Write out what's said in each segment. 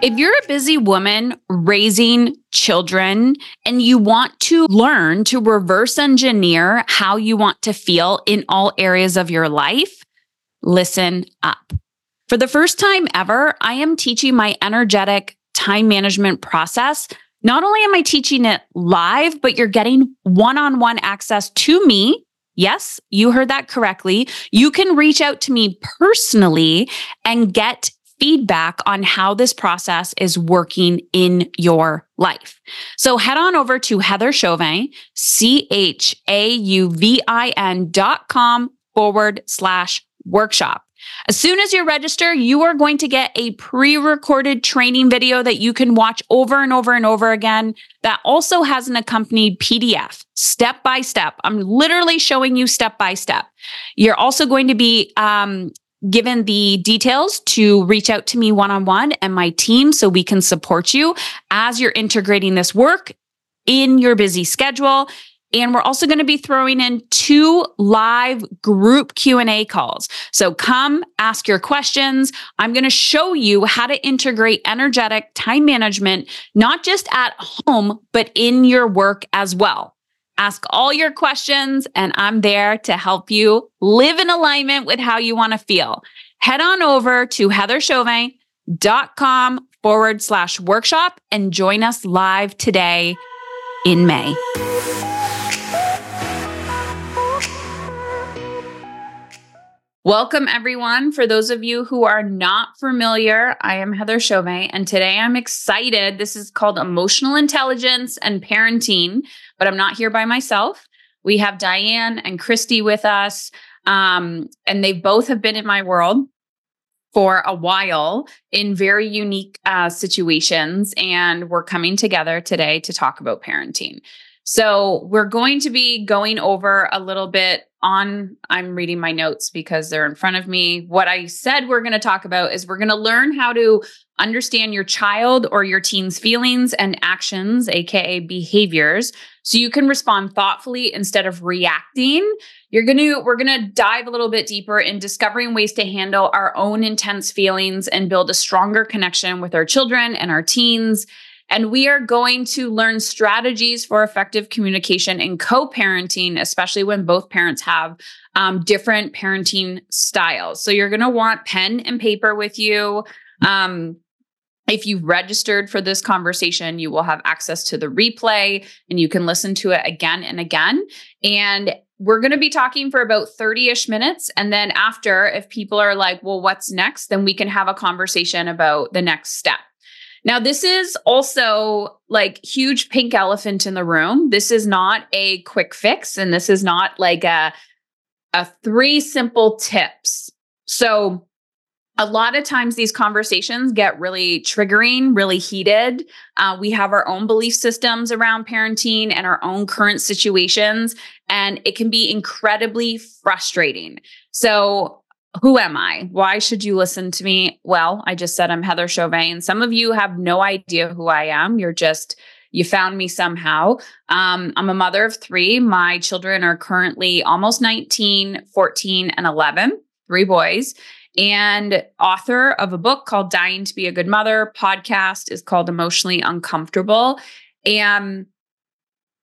If you're a busy woman raising children and you want to learn to reverse engineer how you want to feel in all areas of your life, listen up. For the first time ever, I am teaching my energetic time management process. Not only am I teaching it live, but you're getting one on one access to me. Yes, you heard that correctly. You can reach out to me personally and get feedback on how this process is working in your life. So head on over to Heather Chauvin, C H A U V I N dot com forward slash workshop. As soon as you register, you are going to get a pre recorded training video that you can watch over and over and over again. That also has an accompanied PDF, step by step. I'm literally showing you step by step. You're also going to be um, given the details to reach out to me one on one and my team so we can support you as you're integrating this work in your busy schedule. And we're also going to be throwing in two live group Q&A calls. So come ask your questions. I'm going to show you how to integrate energetic time management, not just at home, but in your work as well. Ask all your questions, and I'm there to help you live in alignment with how you want to feel. Head on over to heatherchauvin.com forward slash workshop and join us live today in May. Welcome, everyone. For those of you who are not familiar, I am Heather Chauvin, and today I'm excited. This is called Emotional Intelligence and Parenting, but I'm not here by myself. We have Diane and Christy with us, um, and they both have been in my world for a while in very unique uh, situations, and we're coming together today to talk about parenting. So, we're going to be going over a little bit on I'm reading my notes because they're in front of me. What I said we're going to talk about is we're going to learn how to understand your child or your teen's feelings and actions, aka behaviors, so you can respond thoughtfully instead of reacting. You're going to we're going to dive a little bit deeper in discovering ways to handle our own intense feelings and build a stronger connection with our children and our teens and we are going to learn strategies for effective communication and co parenting, especially when both parents have um, different parenting styles. So you're going to want pen and paper with you. Um, if you've registered for this conversation, you will have access to the replay and you can listen to it again and again. And we're going to be talking for about 30 ish minutes. And then after, if people are like, well, what's next? Then we can have a conversation about the next step. Now, this is also like huge pink elephant in the room. This is not a quick fix, and this is not like a, a three simple tips. So, a lot of times these conversations get really triggering, really heated. Uh, we have our own belief systems around parenting and our own current situations, and it can be incredibly frustrating. So, who am I? Why should you listen to me? Well, I just said I'm Heather Chauvin. Some of you have no idea who I am. You're just, you found me somehow. Um, I'm a mother of three. My children are currently almost 19, 14, and 11, three boys, and author of a book called Dying to Be a Good Mother. Podcast is called Emotionally Uncomfortable. And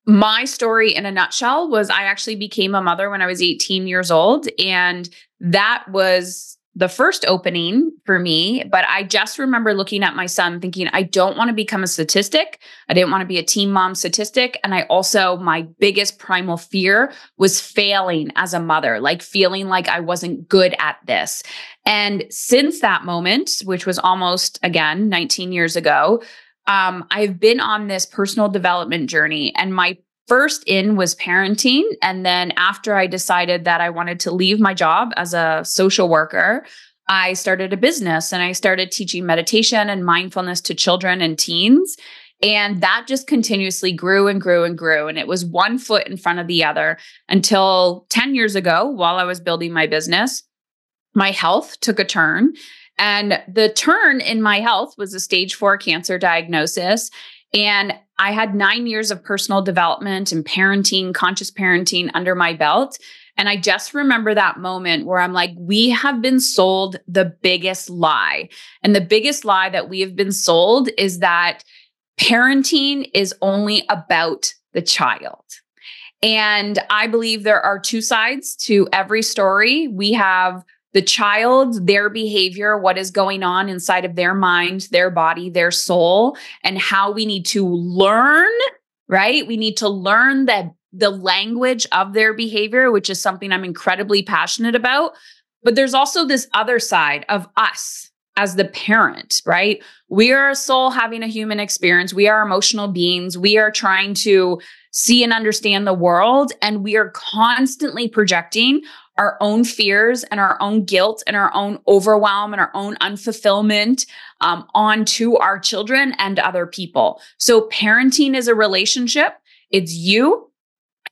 my story in a nutshell was I actually became a mother when I was 18 years old. And that was the first opening for me. But I just remember looking at my son thinking, I don't want to become a statistic. I didn't want to be a team mom statistic. And I also, my biggest primal fear was failing as a mother, like feeling like I wasn't good at this. And since that moment, which was almost again 19 years ago, um, I've been on this personal development journey, and my first in was parenting. And then after I decided that I wanted to leave my job as a social worker, I started a business and I started teaching meditation and mindfulness to children and teens. And that just continuously grew and grew and grew. And it was one foot in front of the other until 10 years ago, while I was building my business, my health took a turn. And the turn in my health was a stage four cancer diagnosis. And I had nine years of personal development and parenting, conscious parenting under my belt. And I just remember that moment where I'm like, we have been sold the biggest lie. And the biggest lie that we have been sold is that parenting is only about the child. And I believe there are two sides to every story. We have the child, their behavior, what is going on inside of their mind, their body, their soul, and how we need to learn, right? We need to learn that the language of their behavior, which is something I'm incredibly passionate about. But there's also this other side of us as the parent, right? We are a soul having a human experience. We are emotional beings. We are trying to see and understand the world. And we are constantly projecting our own fears and our own guilt and our own overwhelm and our own unfulfillment um, onto our children and other people. So, parenting is a relationship. It's you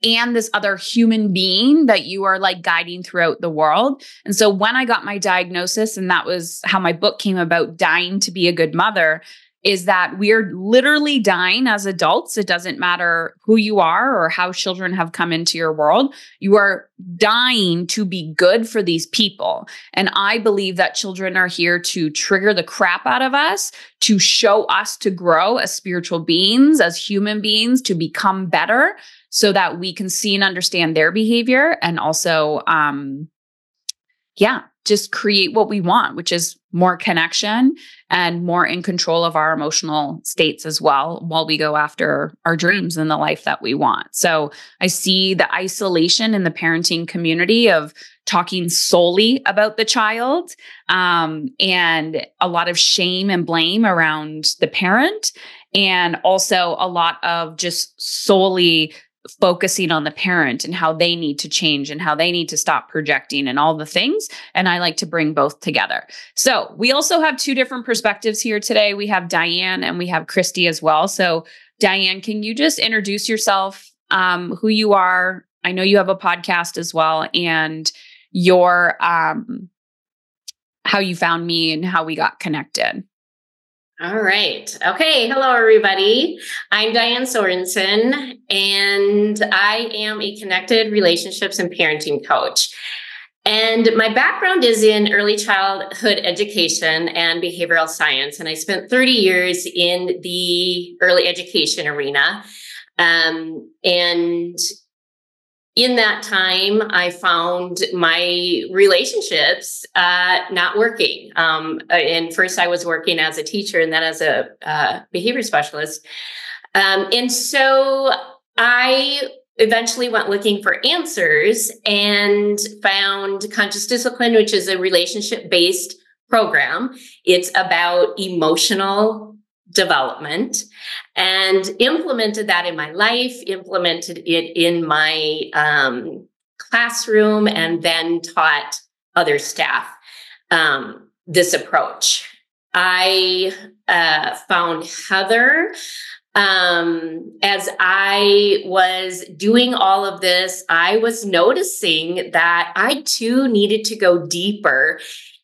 and this other human being that you are like guiding throughout the world. And so when I got my diagnosis, and that was how my book came about, Dying to Be a Good Mother, is that we're literally dying as adults. It doesn't matter who you are or how children have come into your world. You are dying to be good for these people. And I believe that children are here to trigger the crap out of us, to show us to grow as spiritual beings, as human beings, to become better so that we can see and understand their behavior and also um yeah just create what we want which is more connection and more in control of our emotional states as well while we go after our dreams and the life that we want. So i see the isolation in the parenting community of talking solely about the child um, and a lot of shame and blame around the parent and also a lot of just solely focusing on the parent and how they need to change and how they need to stop projecting and all the things. And I like to bring both together. So we also have two different perspectives here today. We have Diane and we have Christy as well. So, Diane, can you just introduce yourself, um, who you are? I know you have a podcast as well, and your um, how you found me and how we got connected. All right. Okay. Hello, everybody. I'm Diane Sorensen, and I am a connected relationships and parenting coach. And my background is in early childhood education and behavioral science. And I spent 30 years in the early education arena. Um, and in that time, I found my relationships uh, not working. Um, uh, and first, I was working as a teacher and then as a uh, behavior specialist. Um, and so I eventually went looking for answers and found Conscious Discipline, which is a relationship based program. It's about emotional development and implemented that in my life, implemented it in my um, classroom, and then taught other staff um, this approach. I uh, found Heather um, as I was doing all of this, I was noticing that I too needed to go deeper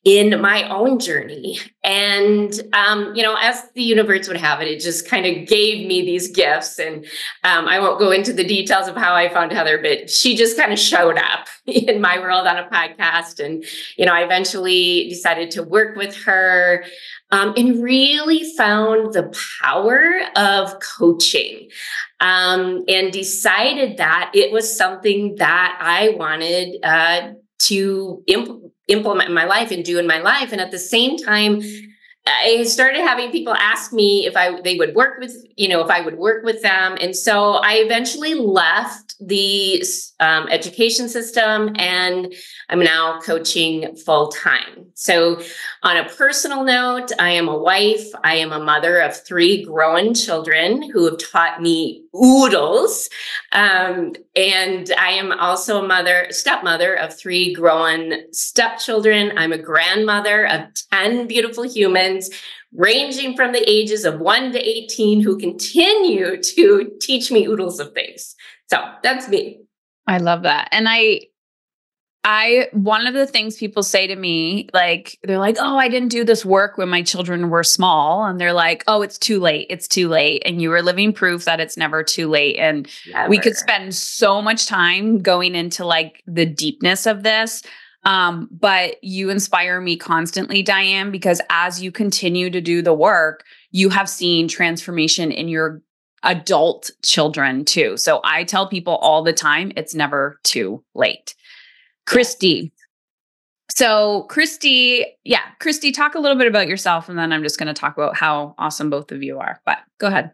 in my own journey. And, um, you know, as the universe would have it, it just kind of gave me these gifts. And um, I won't go into the details of how I found Heather, but she just kind of showed up in my world on a podcast. And, you know, I eventually decided to work with her um, and really found the power of coaching. Um, and decided that it was something that I wanted uh, to implement implement in my life and do in my life. And at the same time, I started having people ask me if I they would work with you know if I would work with them, and so I eventually left the um, education system, and I'm now coaching full time. So, on a personal note, I am a wife. I am a mother of three growing children who have taught me oodles, um, and I am also a mother, stepmother of three growing stepchildren. I'm a grandmother of ten beautiful humans ranging from the ages of 1 to 18 who continue to teach me oodles of things. So that's me. I love that. And I I one of the things people say to me, like they're like, "Oh, I didn't do this work when my children were small," and they're like, "Oh, it's too late. It's too late." And you are living proof that it's never too late. And never. we could spend so much time going into like the deepness of this. Um, but you inspire me constantly, Diane, because as you continue to do the work, you have seen transformation in your adult children too. So I tell people all the time, it's never too late. Christy. So, Christy, yeah, Christy, talk a little bit about yourself, and then I'm just going to talk about how awesome both of you are. But go ahead.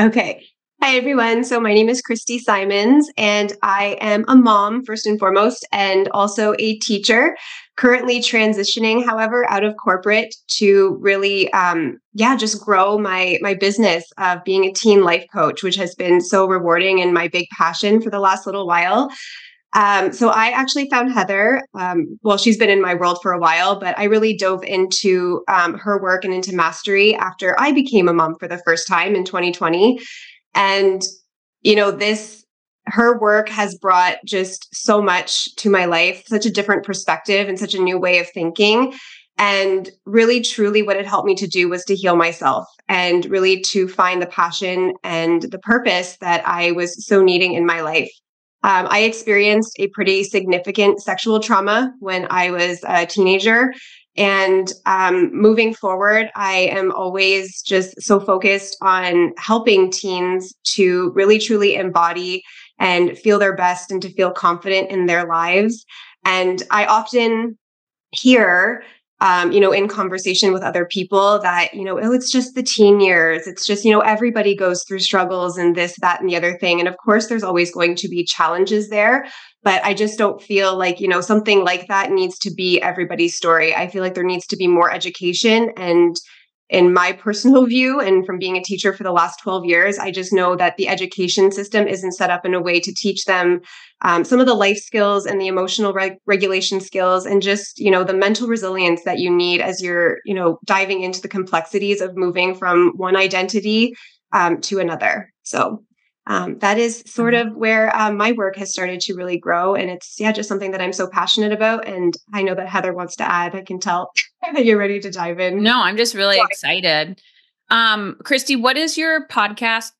Okay. Hi, everyone. So, my name is Christy Simons, and I am a mom, first and foremost, and also a teacher. Currently transitioning, however, out of corporate to really, um, yeah, just grow my my business of being a teen life coach, which has been so rewarding and my big passion for the last little while. Um, so I actually found Heather. Um, well, she's been in my world for a while, but I really dove into um, her work and into mastery after I became a mom for the first time in 2020. And, you know, this, her work has brought just so much to my life, such a different perspective and such a new way of thinking. And really, truly, what it helped me to do was to heal myself and really to find the passion and the purpose that I was so needing in my life. Um, I experienced a pretty significant sexual trauma when I was a teenager. And um, moving forward, I am always just so focused on helping teens to really truly embody and feel their best and to feel confident in their lives. And I often hear um, you know, in conversation with other people that, you know, oh, it's just the teen years. It's just, you know, everybody goes through struggles and this, that, and the other thing. And of course, there's always going to be challenges there. But I just don't feel like, you know, something like that needs to be everybody's story. I feel like there needs to be more education and in my personal view and from being a teacher for the last 12 years i just know that the education system isn't set up in a way to teach them um, some of the life skills and the emotional reg- regulation skills and just you know the mental resilience that you need as you're you know diving into the complexities of moving from one identity um, to another. So um, that is sort mm-hmm. of where um, my work has started to really grow. And it's, yeah, just something that I'm so passionate about. And I know that Heather wants to add. I can tell that you're ready to dive in. No, I'm just really Sorry. excited. Um, Christy, what is your podcast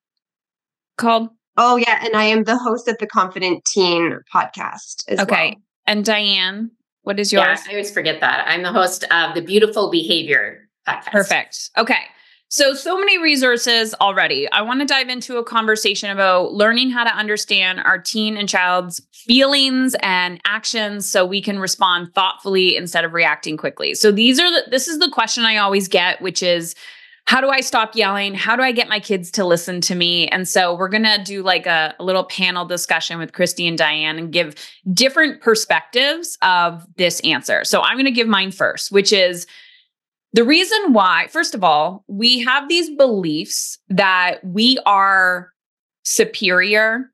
called? Oh, yeah. And I am the host of the Confident Teen podcast okay. Well. And Diane, what is yours? Yeah, I always forget that. I'm the host of the Beautiful Behavior podcast. Perfect. Okay. So, so many resources already. I want to dive into a conversation about learning how to understand our teen and child's feelings and actions so we can respond thoughtfully instead of reacting quickly. So, these are the, this is the question I always get, which is, how do I stop yelling? How do I get my kids to listen to me? And so we're going to do like a, a, little panel discussion with Christy and Diane and give different perspectives of this answer. So I'm going to give mine first, which is the reason why, first of all, we have these beliefs that we are superior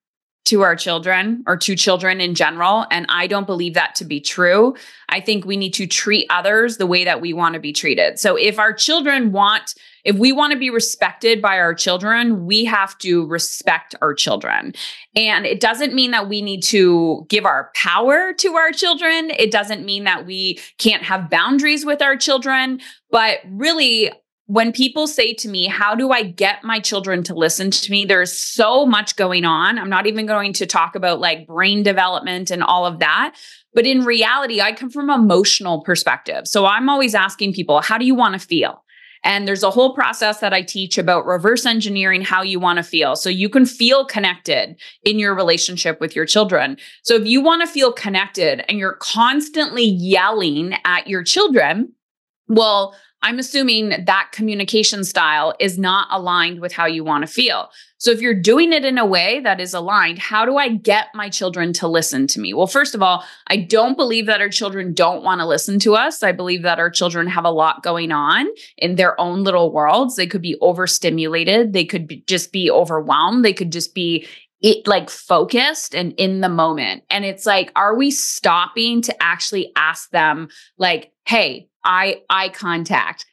to our children or to children in general. And I don't believe that to be true. I think we need to treat others the way that we want to be treated. So if our children want, if we want to be respected by our children, we have to respect our children. And it doesn't mean that we need to give our power to our children. It doesn't mean that we can't have boundaries with our children. But really, when people say to me, How do I get my children to listen to me? There's so much going on. I'm not even going to talk about like brain development and all of that. But in reality, I come from emotional perspective. So I'm always asking people, How do you want to feel? And there's a whole process that I teach about reverse engineering how you want to feel. So you can feel connected in your relationship with your children. So if you want to feel connected and you're constantly yelling at your children, well, I'm assuming that communication style is not aligned with how you want to feel. So if you're doing it in a way that is aligned, how do I get my children to listen to me? Well, first of all, I don't believe that our children don't want to listen to us. I believe that our children have a lot going on in their own little worlds. They could be overstimulated, they could be, just be overwhelmed, they could just be it like focused and in the moment. And it's like, are we stopping to actually ask them, like, hey, I eye contact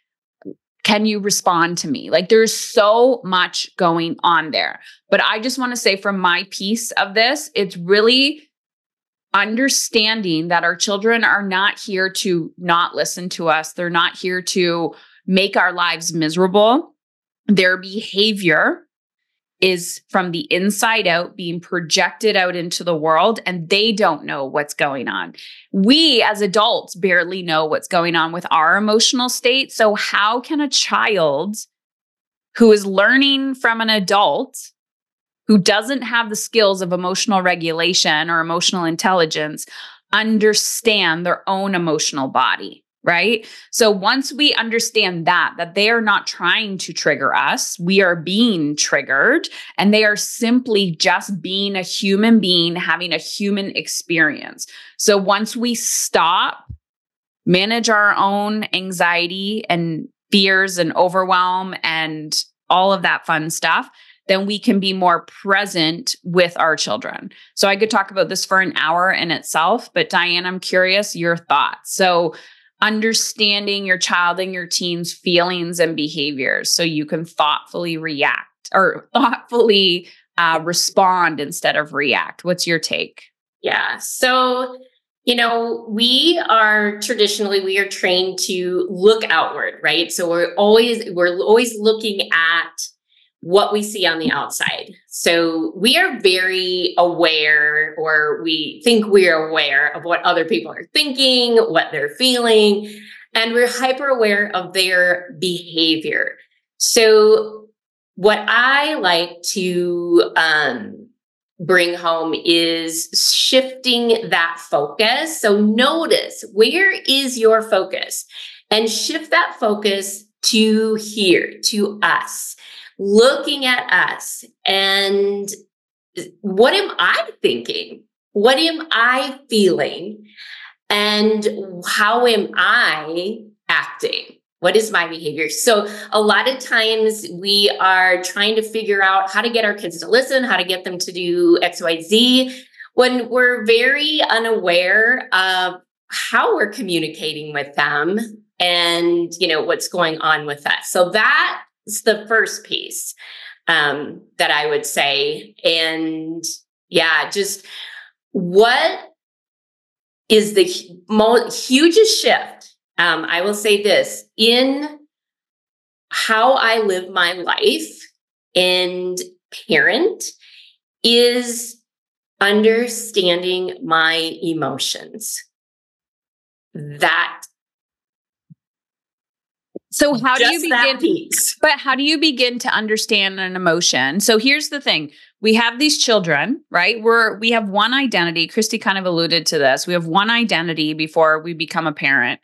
can you respond to me like there's so much going on there but i just want to say from my piece of this it's really understanding that our children are not here to not listen to us, they're not here to make our lives miserable. Their behavior is from the inside out being projected out into the world and they don't know what's going on. We as adults barely know what's going on with our emotional state. So, how can a child who is learning from an adult who doesn't have the skills of emotional regulation or emotional intelligence understand their own emotional body? Right? So once we understand that, that they are not trying to trigger us, we are being triggered and they are simply just being a human being having a human experience. So once we stop, manage our own anxiety and fears and overwhelm and all of that fun stuff, then we can be more present with our children. So I could talk about this for an hour in itself, but Diane, I'm curious your thoughts. So understanding your child and your teen's feelings and behaviors so you can thoughtfully react or thoughtfully uh, respond instead of react. What's your take? Yeah. So, you know, we are traditionally we are trained to look outward, right? So we're always we're always looking at what we see on the outside. So we are very aware, or we think we're aware of what other people are thinking, what they're feeling, and we're hyper aware of their behavior. So, what I like to um, bring home is shifting that focus. So, notice where is your focus and shift that focus to here, to us looking at us and what am I thinking? What am I feeling? And how am I acting? What is my behavior? So, a lot of times we are trying to figure out how to get our kids to listen, how to get them to do XYZ when we're very unaware of how we're communicating with them and you know what's going on with us so that it's the first piece um, that I would say. And yeah, just what is the mo- hugest shift? Um, I will say this in how I live my life and parent is understanding my emotions. That so how do you begin? But how do you begin to understand an emotion? So here's the thing: we have these children, right? We're we have one identity. Christy kind of alluded to this. We have one identity before we become a parent.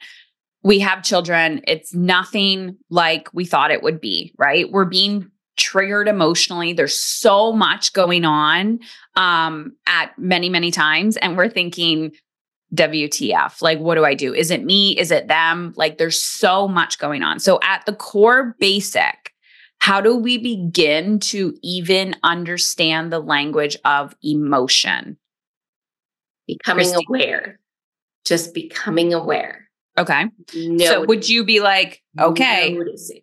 We have children. It's nothing like we thought it would be, right? We're being triggered emotionally. There's so much going on um, at many, many times, and we're thinking, WTF? Like, what do I do? Is it me? Is it them? Like, there's so much going on. So, at the core basic, how do we begin to even understand the language of emotion? Becoming Christy. aware, just becoming aware. Okay. Noticing. So, would you be like, okay, Noticing.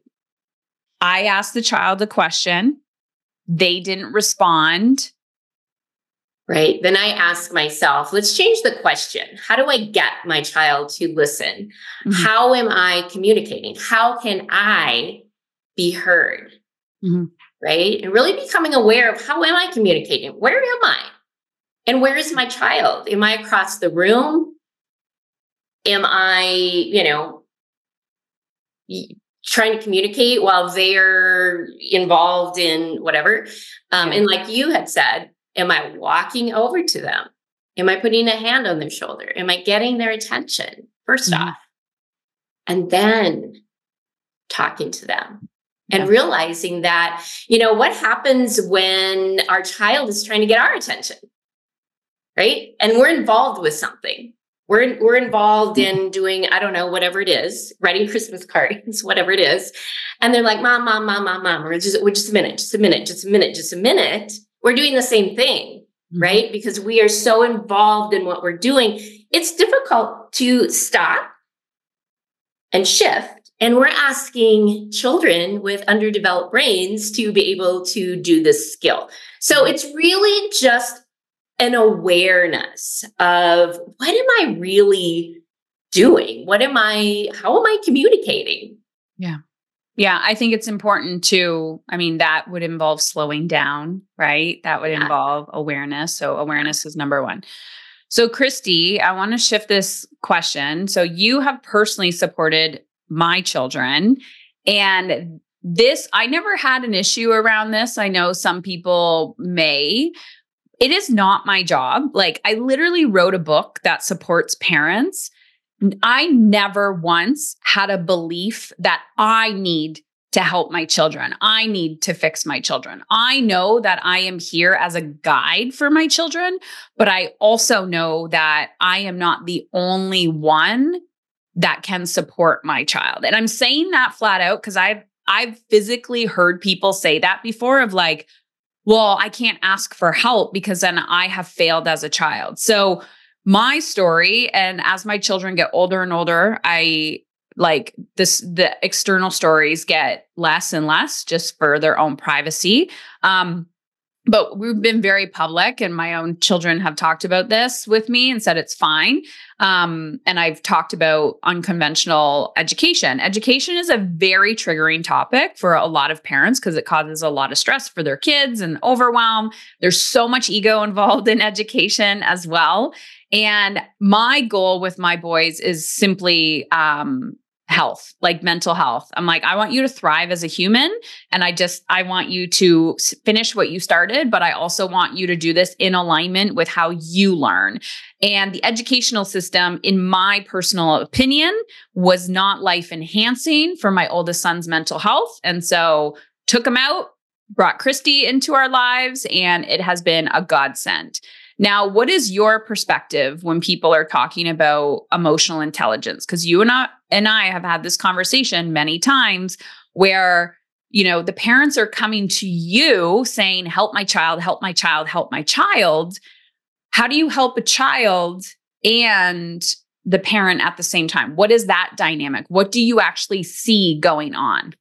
I asked the child a question, they didn't respond right? Then I ask myself, let's change the question. How do I get my child to listen? Mm-hmm. How am I communicating? How can I be heard? Mm-hmm. Right? And really becoming aware of how am I communicating? Where am I? And where is my child? Am I across the room? Am I, you know, trying to communicate while they're involved in whatever? Um, and like you had said, Am I walking over to them? Am I putting a hand on their shoulder? Am I getting their attention 1st mm-hmm. off? And then talking to them and yeah. realizing that, you know, what happens when our child is trying to get our attention? Right. And we're involved with something. We're, we're involved in doing, I don't know, whatever it is, writing Christmas cards, whatever it is. And they're like, mom, mom, mom, mom, mom, or just, just a minute, just a minute, just a minute, just a minute we're doing the same thing, mm-hmm. right? Because we are so involved in what we're doing. It's difficult to stop and shift. And we're asking children with underdeveloped brains to be able to do this skill. So mm-hmm. it's really just an awareness of what am I really doing? What am I, how am I communicating? Yeah. Yeah, I think it's important to, I mean, that would involve slowing down, right? That would Yeah. involve awareness. So, awareness is number one. So, Christy, I want to shift this question. So, you have personally supported my children, and this, I never had an issue around this. I know some people may. It is not my job. Like, I literally wrote a book that supports parents. I never once had a belief that I need to help my children. I need to fix my children. I know that I am here as a guide for my children, but I also know that I am not the only one that can support my child. And I'm saying that flat out because I've I've physically heard people say that before of like, well, I can't ask for help because then I have failed as a child. So my story and as my children get older and older i like this the external stories get less and less just for their own privacy. Um but we've been very public and my own children have talked about this with me and said it's fine. Um, and i've talked about unconventional education. Education is a very triggering topic for a lot of parents because it causes a lot of stress for their kids and overwhelm. There's so much ego involved in education as well and my goal with my boys is simply um, health, like mental health. I'm like, I want you to thrive as a human. And I just, I want you to finish what you started, but I also want you to do this in alignment with how you learn. And the educational system, in my personal opinion, was not life enhancing for my oldest son's mental health. And so took him out, brought Christy into our lives, and it has been a godsend. Now, what is your perspective when people are talking about emotional intelligence? Because you and I and I have had this conversation many times where you know the parents are coming to you saying, "Help my child, help my child, help my child." How do you help a child and the parent at the same time? What is that dynamic? What do you actually see going on?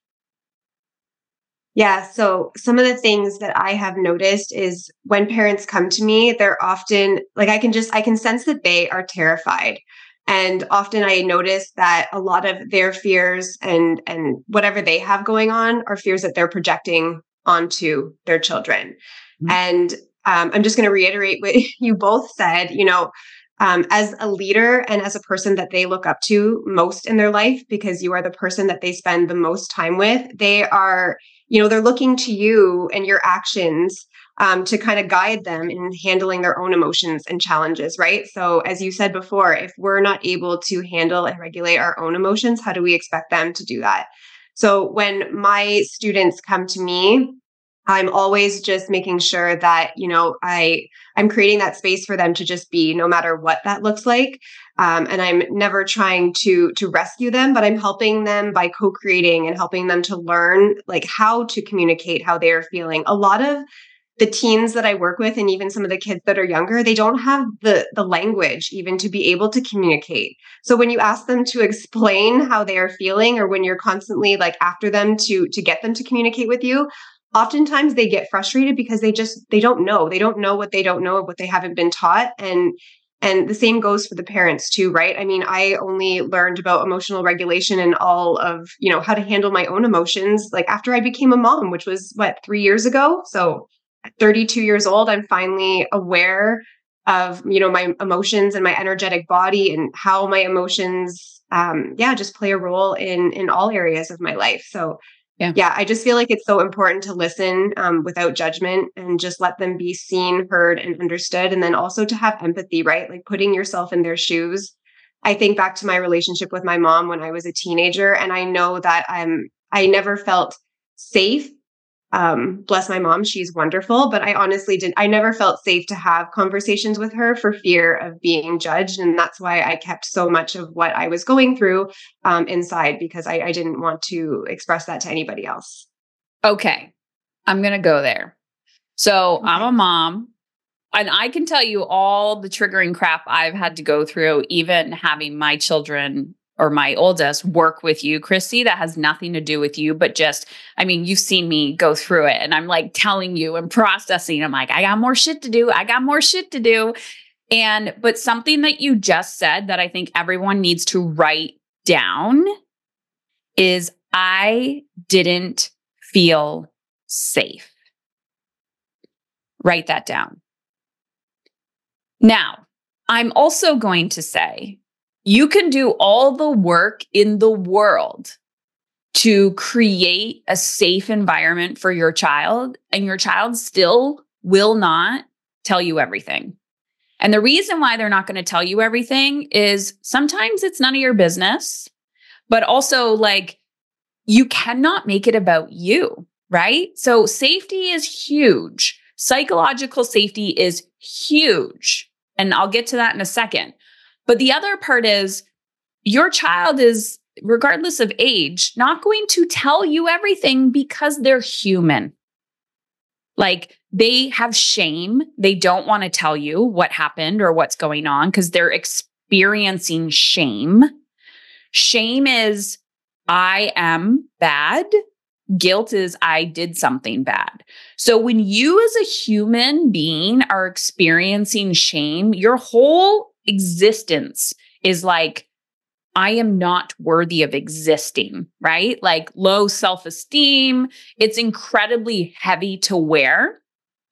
Yeah. So some of the things that I have noticed is when parents come to me, they're often like, I can just, I can sense that they are terrified. And often I notice that a lot of their fears and, and whatever they have going on are fears that they're projecting onto their children. Mhm. And um, I'm just going to reiterate what you both said, you know, um, as a leader and as a person that they look up to most in their life, because you are the person that they spend the most time with, they are you know they're looking to you and your actions um, to kind of guide them in handling their own emotions and challenges right? So as you said before if we're not able to handle and regulate our own emotions how do we expect them to do that? So when my students come to me i'm always just making sure that you know i i'm creating that space for them to just be no matter what that looks like. Um, and i'm never trying to to rescue them but i'm helping them by co-creating and helping them to learn like how to communicate how they are feeling. A lot of the teens that i work with and even some of the kids that are younger they don't have the the language even to be able to communicate. So when you ask them to explain how they are feeling or when you're constantly like after them to to get them to communicate with you oftentimes they get frustrated because they just they don't know. They don't know what they don't know what they haven't been taught. And and the same goes for the parents too right? I mean i only learned about emotional regulation and all of you know how to handle my own emotions like after i became a mom which was what 3 years ago? So at 32 years old i'm finally aware of you know my emotions and my energetic body and how my emotions um yeah just play a role in in all areas of my life. So Yeah. yeah i just feel like it's so important to listen um, without judgment and just let them be seen heard and understood and then also to have empathy right like putting yourself in their shoes i think back to my relationship with my mom when i was a teenager and i know that i'm i never felt safe um, bless my mom, she's wonderful, but I honestly didn't, I never felt safe to have conversations with her for fear of being judged. And that's why I kept so much of what I was going through um, inside because I, I didn't want to express that to anybody else. Okay. I'm going to go there. So I'm a mom, and I can tell you all the triggering crap I've had to go through, even having my children or my oldest work with you, Christy, that has nothing to do with you, but just, I mean, you've seen me go through it and I'm like telling you and processing. I'm like, I got more shit to do. I got more shit to do. And, but something that you just said that I think everyone needs to write down is I didn't feel safe. Write that down. Now, I'm also going to say you can do all the work in the world to create a safe environment for your child, and your child still will not tell you everything. And the reason why they're not going to tell you everything is sometimes it's none of your business, but also like you cannot make it about you, right? So safety is huge. Psychological safety is huge. And I'll get to that in a second. But the other part is your child is, regardless of age, not going to tell you everything because they're human. Like they have shame. They don't want to tell you what happened or what's going on because they're experiencing shame. Shame is, I am bad. Guilt is, I did something bad. So when you as a human being are experiencing shame, your whole existence is like, I am not worthy of existing, right? Like low self esteem. It's incredibly heavy to wear.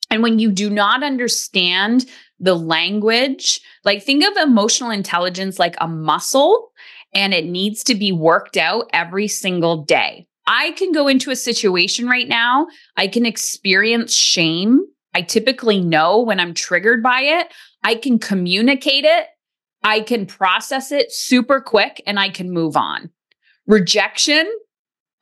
And when you do not understand the language, like think of emotional intelligence like a muscle and it needs to be worked out every single day. I can go into a situation right now, I can experience shame. I typically know when I'm triggered by it. I can communicate it, I can process it super quick, and I can move on. Rejection,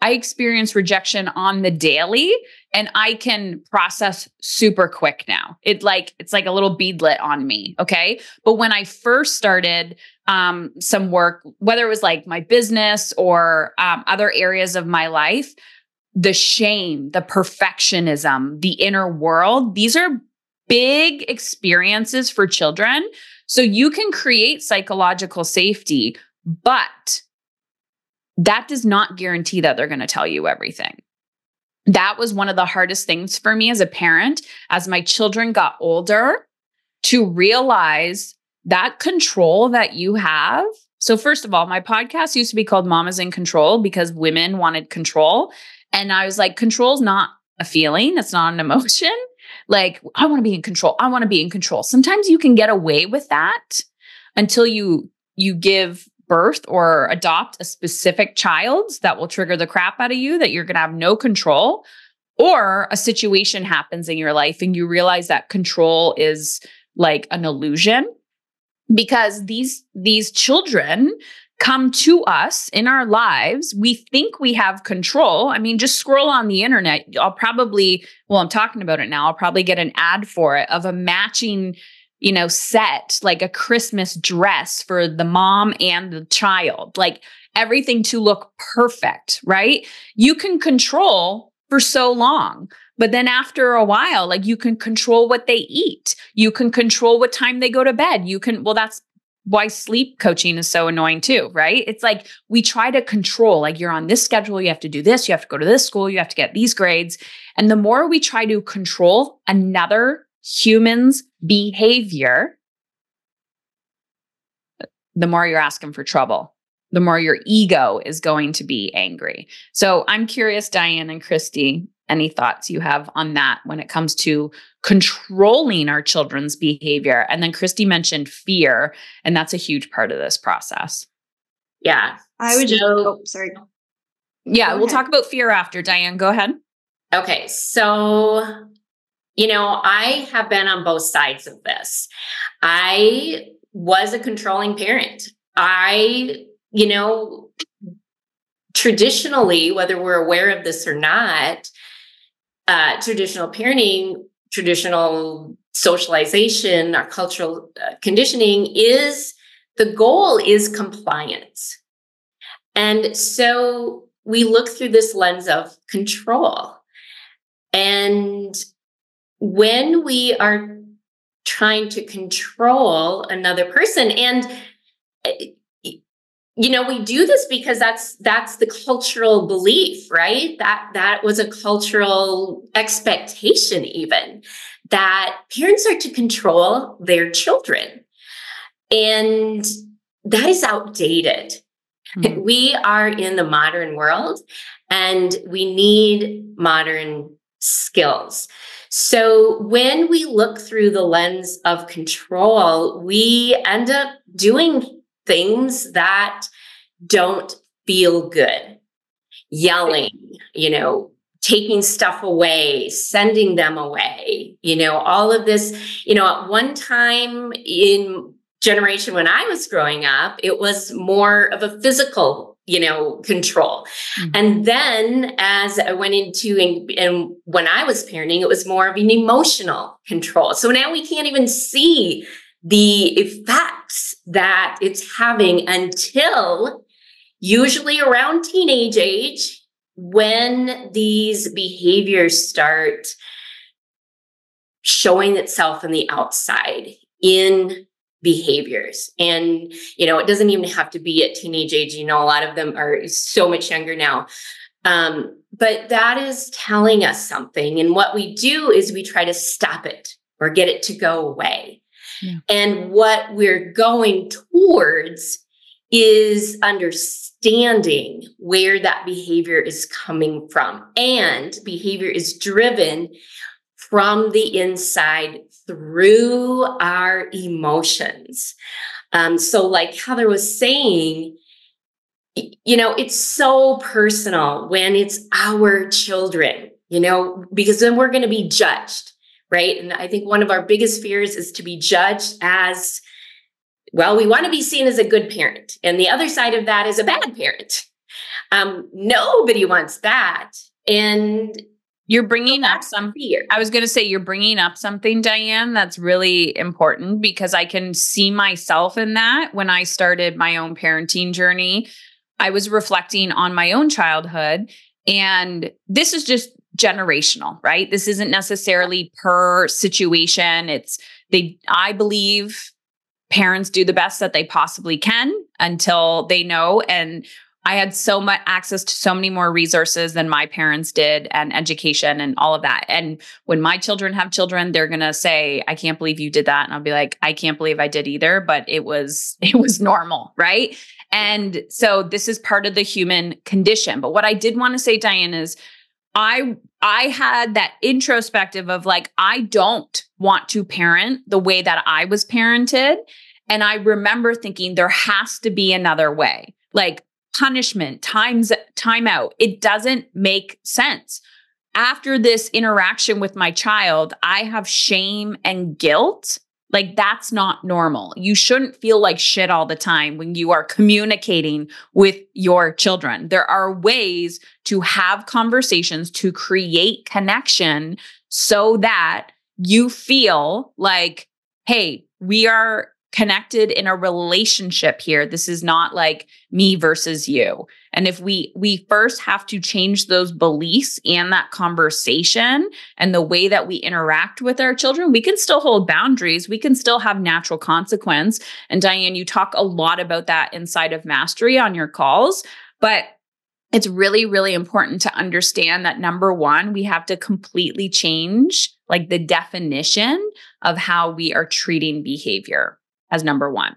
I experience rejection on the daily and I can process super quick now. It like it's like a little beadlet on me, okay? But when I first started um, some work, whether it was like my business or um, other areas of my life, the shame, the perfectionism, the inner world, these are big experiences for children. So you can create psychological safety, but that does not guarantee that they're going to tell you everything. That was one of the hardest things for me as a parent as my children got older to realize that control that you have. So, first of all, my podcast used to be called Mama's in Control because women wanted control. And I was like, control is not a feeling, it's not an emotion like i want to be in control i want to be in control. Sometimes you can get away with that until you you give birth or adopt a specific child that will trigger the crap out of you that you're going to have no control or a situation happens in your life and you realize that control is like an illusion because these these children come to us in our lives. We think we have control. I mean, just scroll on the internet. I'll probably, well, I'm talking about it now. I'll probably get an ad for it of a matching, you know, set, like a Christmas dress for the mom and the child, like everything to look perfect, right? You can control for so long. But then after a while, like you can control what they eat. You can control what time they go to bed. You can, well, that's why sleep coaching is so annoying too, right? It's like we try to control, like you're on this schedule, you have to do this, you have to go to this school, you have to get these grades. And the more we try to control another human's behavior, the more you're asking for trouble, the more your ego is going to be angry. So I'm curious, Diane and Christy, any thoughts you have on that when it comes to controlling our children's behavior. And then Christy mentioned fear, and that's a huge part of this process. Yeah. I would so, just, oh, sorry. Yeah, we'll talk about fear after. Diane, go ahead. Okay. So, you know, I have been on both sides of this. I was a controlling parent. I, you know, traditionally, whether we're aware of this or not, uh, traditional parenting, traditional socialization, our cultural uh, conditioning is the goal is compliance. And so we look through this lens of control. And when we are trying to control another person, and uh, you know we do this because that's that's the cultural belief right? That that was a cultural expectation even that parents are to control their children. And that is outdated. Mm-hmm. we are in the modern world and we need modern skills. So when we look through the lens of control we end up doing things that don't feel good. Yelling, you know, taking stuff away, sending them away, you know, all of this, you know, at one time in generation when I was growing up, it was more of a physical, you know, control. Mm-hmm. And then as I went into and, and when I was parenting, it was more of an emotional control. So now we can't even see the effects that it's having until usually around teenage age when these behaviors start showing itself in the outside in behaviors. And you know it doesn't even have to be at teenage age. You know a lot of them are so much younger now. Um, but that is telling us something. And what we do is we try to stop it or get it to go away and what we're going towards is understanding where that behavior is coming from. And behavior is driven from the inside through our emotions. Um, so, like Heather was saying, you know, it's so personal when it's our children, you know, because then we're going to be judged right? And I think one of our biggest fears is to be judged as well, we want to be seen as a good parent. And the other side of that is a bad parent. Um, nobody wants that. And you're bringing up some fear. I was going to say you're bringing up something, Diane, that's really important because I can see myself in that when I started my own parenting journey. I was reflecting on my own childhood. And this is just generational, right? This isn't necessarily per situation. It's they I believe parents do the best that they possibly can until they know and I had so much access to so many more resources than my parents did and education and all of that. And when my children have children, they're going to say, "I can't believe you did that." And I'll be like, "I can't believe I did either, but it was it was normal, right?" And so this is part of the human condition. But what I did want to say Diane is I I had that introspective of like I don't want to parent the way that I was parented and I remember thinking there has to be another way. Like punishment, times time out. It doesn't make sense. After this interaction with my child, I have shame and guilt like that's not normal. You shouldn't feel like shit all the time when you are communicating with your children. There are ways to have conversations to create connection so that you feel like, hey, we are connected in a relationship here. This is not like me versus you. And if we we first have to change those beliefs and that conversation and the way that we interact with our children, we can still hold boundaries. We can still have natural consequence. And Diane, you talk a lot about that inside of mastery on your calls, but it's really really important to understand that number 1, we have to completely change like the definition of how we are treating behavior as number 1.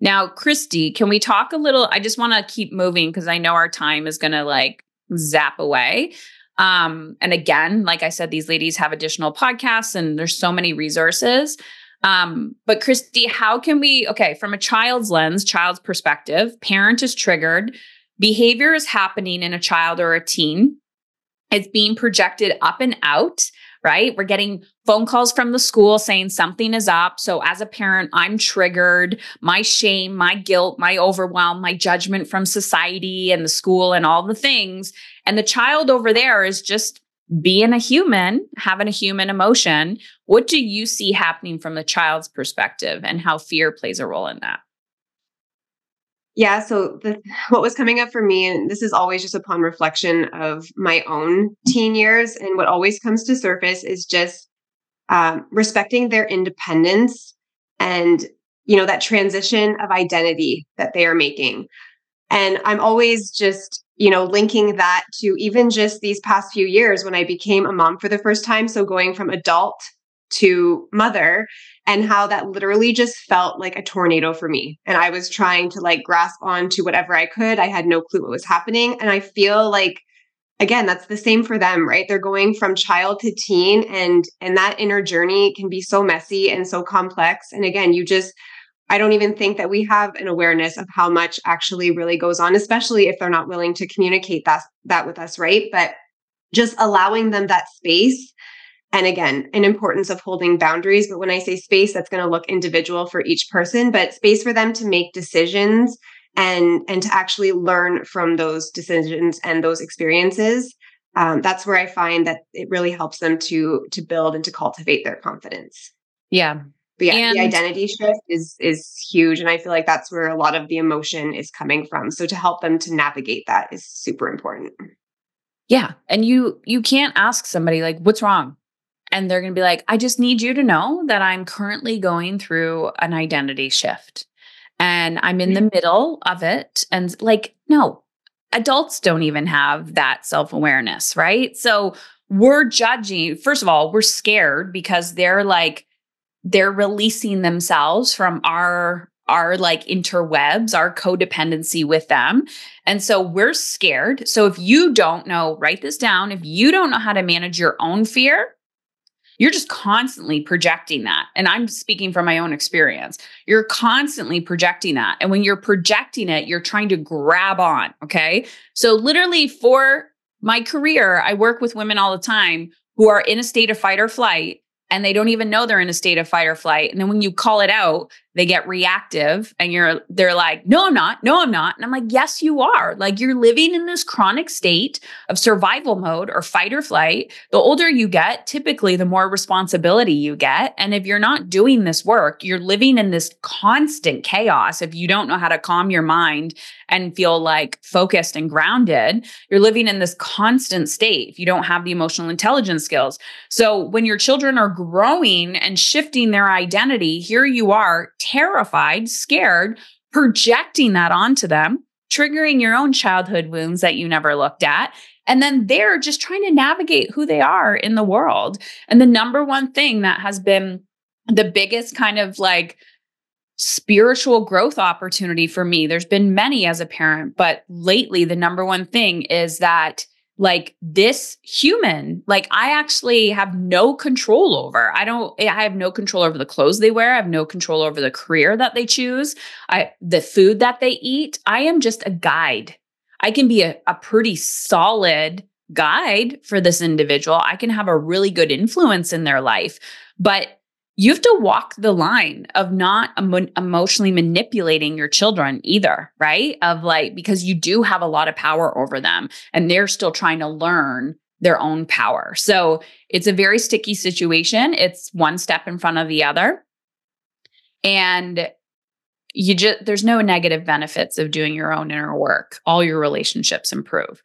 Now, Christy, can we talk a little? I just want to keep moving because I know our time is going to like zap away. Um, and again, like I said, these ladies have additional podcasts and there's so many resources. Um, but Christy, how can we, okay, from a child's lens, child's perspective, parent is triggered, behavior is happening in a child or a teen. It's being projected up and out right? We're getting phone calls from the school saying something is up. So as a parent, I'm triggered. My shame, my guilt, my overwhelm, my judgment from society and the school and all the things. And the child over there is just being a human, having a human emotion. What do you see happening from the child's perspective and how fear plays a role in that? Yeah. So the, what was coming up for me, and this is always just upon reflection of my own teen years, and what always comes to surface is just um, respecting their independence and you know that transition of identity that they are making. And I'm always just, you know, linking that to even just these past few years when I became a mom for the first time. So going from adult to mother and how that literally just felt like a tornado for me. And I was trying to like grasp on to whatever I could. I had no clue what was happening. And I feel like again that's the same for them right they're going from child to teen and and that inner journey can be so messy and so complex and again you just i don't even think that we have an awareness of how much actually really goes on especially if they're not willing to communicate that that with us right but just allowing them that space and again an importance of holding boundaries. But when i say space that's going to look individual for each person but space for them to make decisions and and to actually learn from those decisions and those experiences um, that's where i find that it really helps them to to build and to cultivate their confidence. Yeah. But yeah and- the identity shift is is huge and i feel like that's where a lot of the emotion is coming from. So to help them to navigate that is super important. Yeah and you you can't ask somebody like what's wrong and they're going to be like i just need you to know that i'm currently going through an identity shift and I'm in the mm. middle of it. And like, no, adults don't even have that self awareness, right? So we're judging, first of all, we're scared because they're like, they're releasing themselves from our our like interwebs, our codependency with them. And so we're scared. So if you don't know, write this down. If you don't know how to manage your own fear, you're just constantly projecting that. And I'm speaking from my own experience. You're constantly projecting that. And when you're projecting it, you're trying to grab on. Okay. So, literally, for my career, I work with women all the time who are in a state of fight or flight and they don't even know they're in a state of fight or flight. And then when you call it out, they get reactive and you're they're like no i'm not. No i'm not. And i'm like yes you are. Like you're living in this chronic state of survival mode or fight or flight. The older you get typically the more responsibility you get. And if you're not doing this work you're living in this constant chaos. If you don't know how to calm your mind and feel like focused and grounded you're living in this constant state if you don't have the emotional intelligence skills. So when your children are growing and shifting their identity here you are terrified, scared, projecting that onto them, triggering your own childhood wounds that you never looked at. And then they're just trying to navigate who they are in the world. And the number one thing that has been the biggest kind of like spiritual growth opportunity for me, there's been many as a parent, but lately the number one thing is that like this human like i actually have no control over. I don't i have no control over the clothes they wear. I have no control over the career that they choose. I the food that they eat. I am just a guide. I can be a, a pretty solid guide for this individual. I can have a really good influence in their life. But you have to walk the line of not emo- emotionally manipulating your children either, right? Of like, because you do have a lot of power over them and they're still trying to learn their own power. So it's a very sticky situation. It's one step in front of the other. And you just there's no negative benefits of doing your own inner work all your relationships improve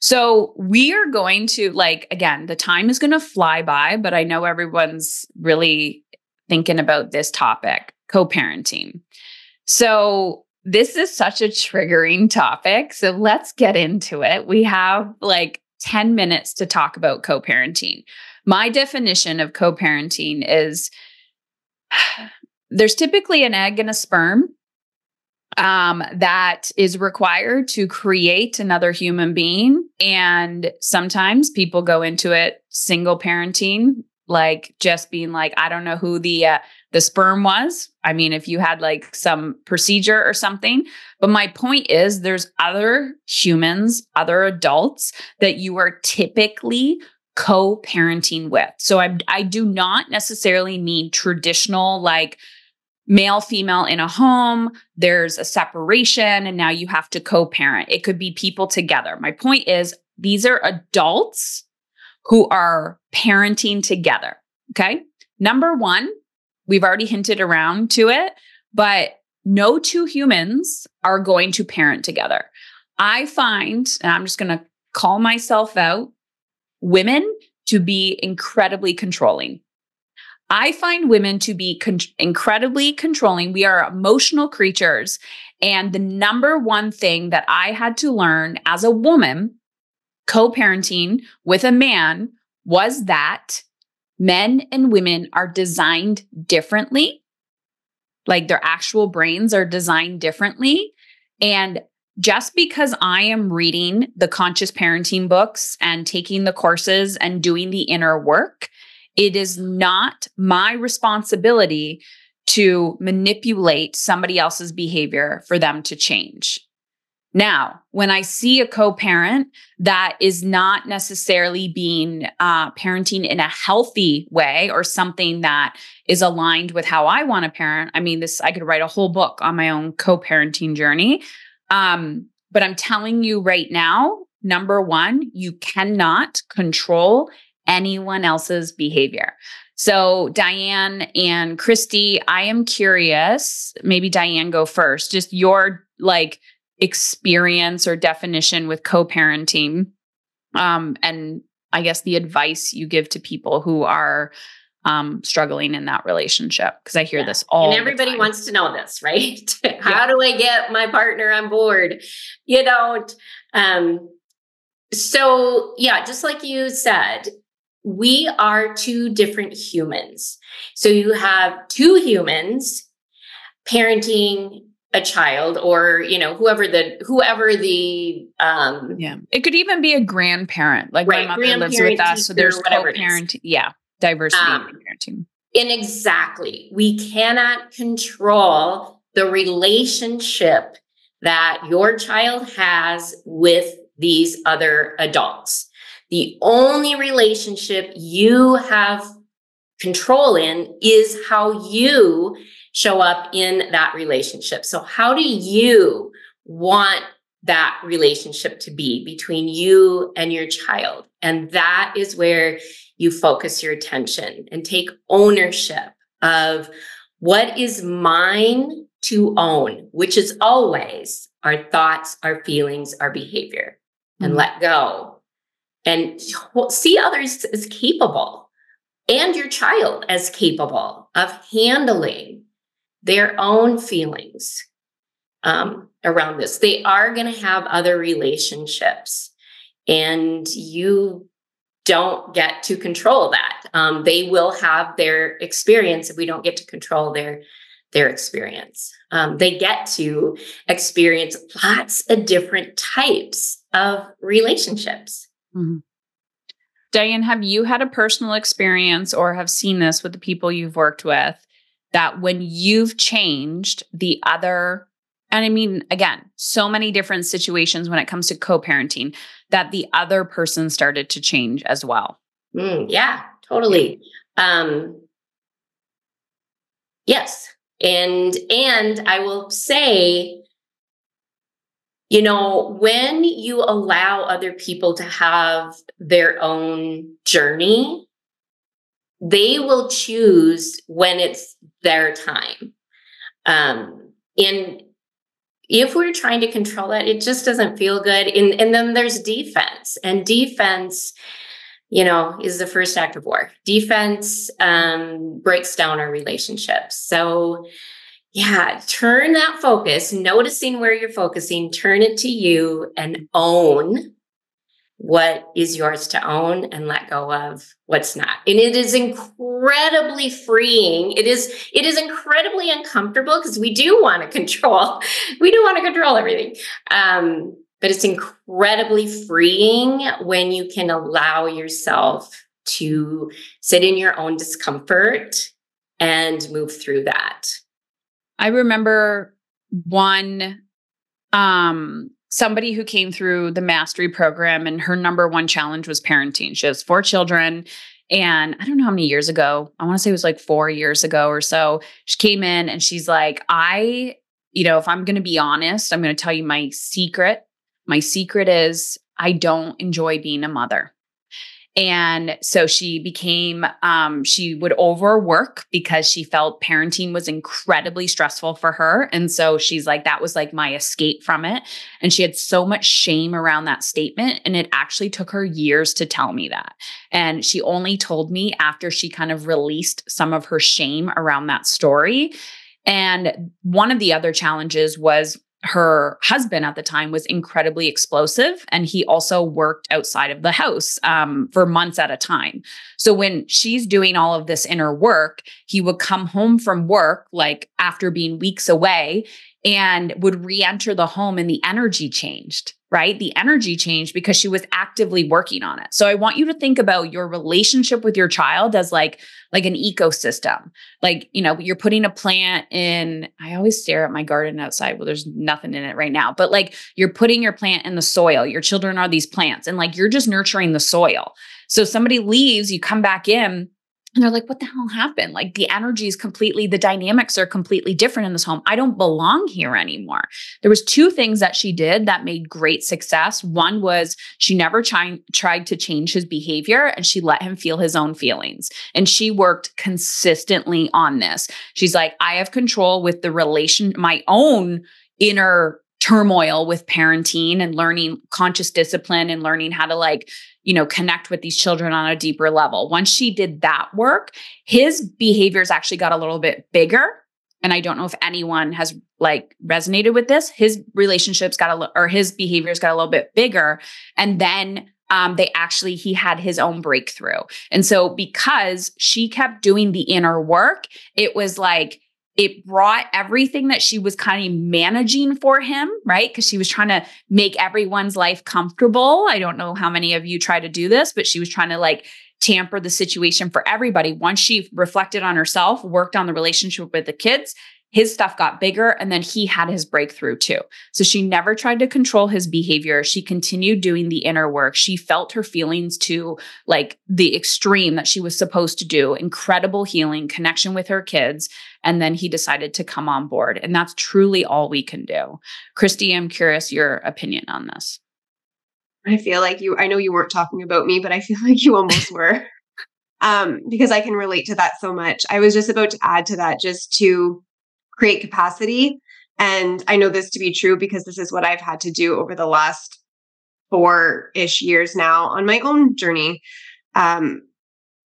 so we are going to like again the time is going to fly by but i know everyone's really thinking about this topic co parenting. So, this is such a triggering topic. So, let's get into it. We have like 10 minutes to talk about co parenting. My definition of co parenting is there's typically an egg and a sperm um, that is required to create another human being. And sometimes people go into it single parenting like just being like i don't know who the uh, the sperm was. I mean if you had like some procedure or something. But my point is there's other humans other adults that you are typically co-parenting with. So i i do not necessarily mean traditional like male female in a home there's a separation and now you have to co-parent. It could be people together. My point is these are adults who are parenting together. Okay. Number one, we've already hinted around to it, but no two humans are going to parent together. I find, and I'm just going to call myself out, women to be incredibly controlling. I find women to be con- incredibly controlling. We are emotional creatures And the number one thing that I had to learn as a woman co parenting with a man was that men and women are designed differently. Like their actual brains are designed differently. And just because I am reading the conscious parenting books and taking the courses and doing the inner work, it is not my responsibility to manipulate somebody else's behavior for them to change. Now, when I see a co parent that is not necessarily being uh, parenting in a healthy way or something that is aligned with how I want to parent, I mean, this, I could write a whole book on my own co parenting journey. Um, but I'm telling you right now, number one, you cannot control anyone else's behavior. So, Diane and Christy, I am curious, maybe Diane go first, just your like experience or definition with co-parenting um, and i guess the advice you give to people who are um, struggling in that relationship because i hear yeah. this all and everybody wants to know this right how yeah. do i get my partner on board you don't um, so yeah just like you said we are two different humans so you have two humans parenting a child or you know whoever the whoever the um yeah. It could even be a grandparent like right, my mother lives with us so there's co-parent yeah diversity um, in parenting. and exactly we cannot control the relationship that your child has with these other adults. The only relationship you have control in is how you show up in that relationship. So, how do you want that relationship to be between you and your child? And that is where you focus your attention and take ownership of what is mine to own, which is always our thoughts, our feelings, our behavior, mm-hmm. and let go and see others as capable and your child as capable of handling their own feelings um, around this. They are going to have other relationships, and you don't get to control that. Um, they will have their experience if we don't get to control their their experience. Um, they get to experience lots of different types of relationships. Mm-hmm. Diane, have you had a personal experience or have seen this with the people you've worked with that when you've changed the other and I mean, again, so many different situations when it comes to co parenting that the other person started to change as well. Mm, yeah, totally. Um, yes. And, and I will say, you know, when you allow other people to have their own journey, they will choose when it's their time. Um, and if we're trying to control that, it just doesn't feel good. And, and then there's defense, and defense, you know, is the first act of war. Defense um, breaks down our relationships. So, yeah, turn that focus, noticing where you're focusing, turn it to you and own what is yours to own and let go of what's not. And it is incredibly freeing. It is it is incredibly uncomfortable because we do want to control we do want to control everything. Um, but it's incredibly freeing when you can allow yourself to sit in your own discomfort and move through that. I remember one um somebody who came through the mastery program and her number one challenge was parenting. She has four children. And I don't know how many years ago, I want to say it was like four years ago or so. She came in and she's like, I, you know, if I'm going to be honest, I'm going to tell you my secret. My secret is I don't enjoy being a mother. And so she became, um, she would overwork because she felt parenting was incredibly stressful for her. And so she's like, that was like my escape from it. And she had so much shame around that statement. And it actually took her years to tell me that. And she only told me after she kind of released some of her shame around that story. And one of the other challenges was her husband at the time was incredibly explosive and he also worked outside of the house um, for months at a time. So when she's doing all of this inner work he would come home from work like after being weeks away and would re-enter the home and the energy changed right? The energy changed because she was actively working on it. So i want you to think about your relationship with your child as like like an ecosystem. Like you know you're putting a plant in i always stare at my garden outside well there's nothing in it right now but like you're putting your plant in the soil. Your children are these plants and like you're just nurturing the soil. So somebody leaves you come back in and they're like, what the hell happened? Like the energy is completely, the dynamics are completely different in this home. I don't belong here anymore. There was two things that she did that made great success. One was she never tried tried to change his behavior and she let him feel his own feelings. And she worked consistently on this. She's like, I have control with the relation, my own inner turmoil with parenting and learning conscious discipline and learning how to like you know, connect with these children on a deeper level. Once she did that work, his behaviors actually got a little bit bigger. And I don't know if anyone has like resonated with this. His relationships got a little or his behaviors got a little bit bigger. And then um, they actually he had his own breakthrough. And so because she kept doing the inner work, it was like it brought everything that she was kind of managing for him, right? Because she was trying to make everyone's life comfortable. I don't know how many of you try to do this, but she was trying to like tamper the situation for everybody. Once she reflected on herself, worked on the relationship with the kids, his stuff got bigger and then he had his breakthrough too. So she never tried to control his behavior. She continued doing the inner work. She felt her feelings to like the extreme that she was supposed to do, incredible healing, connection with her kids. And then he decided to come on board. And that's truly all we can do. Christy, I'm curious your opinion on this. I feel like you, I know you weren't talking about me, but I feel like you almost were. Um, because I can relate to that so much. I was just about to add to that just to create capacity. And I know this to be true because this is what I've had to do over the last four ish years now on my own journey. Um,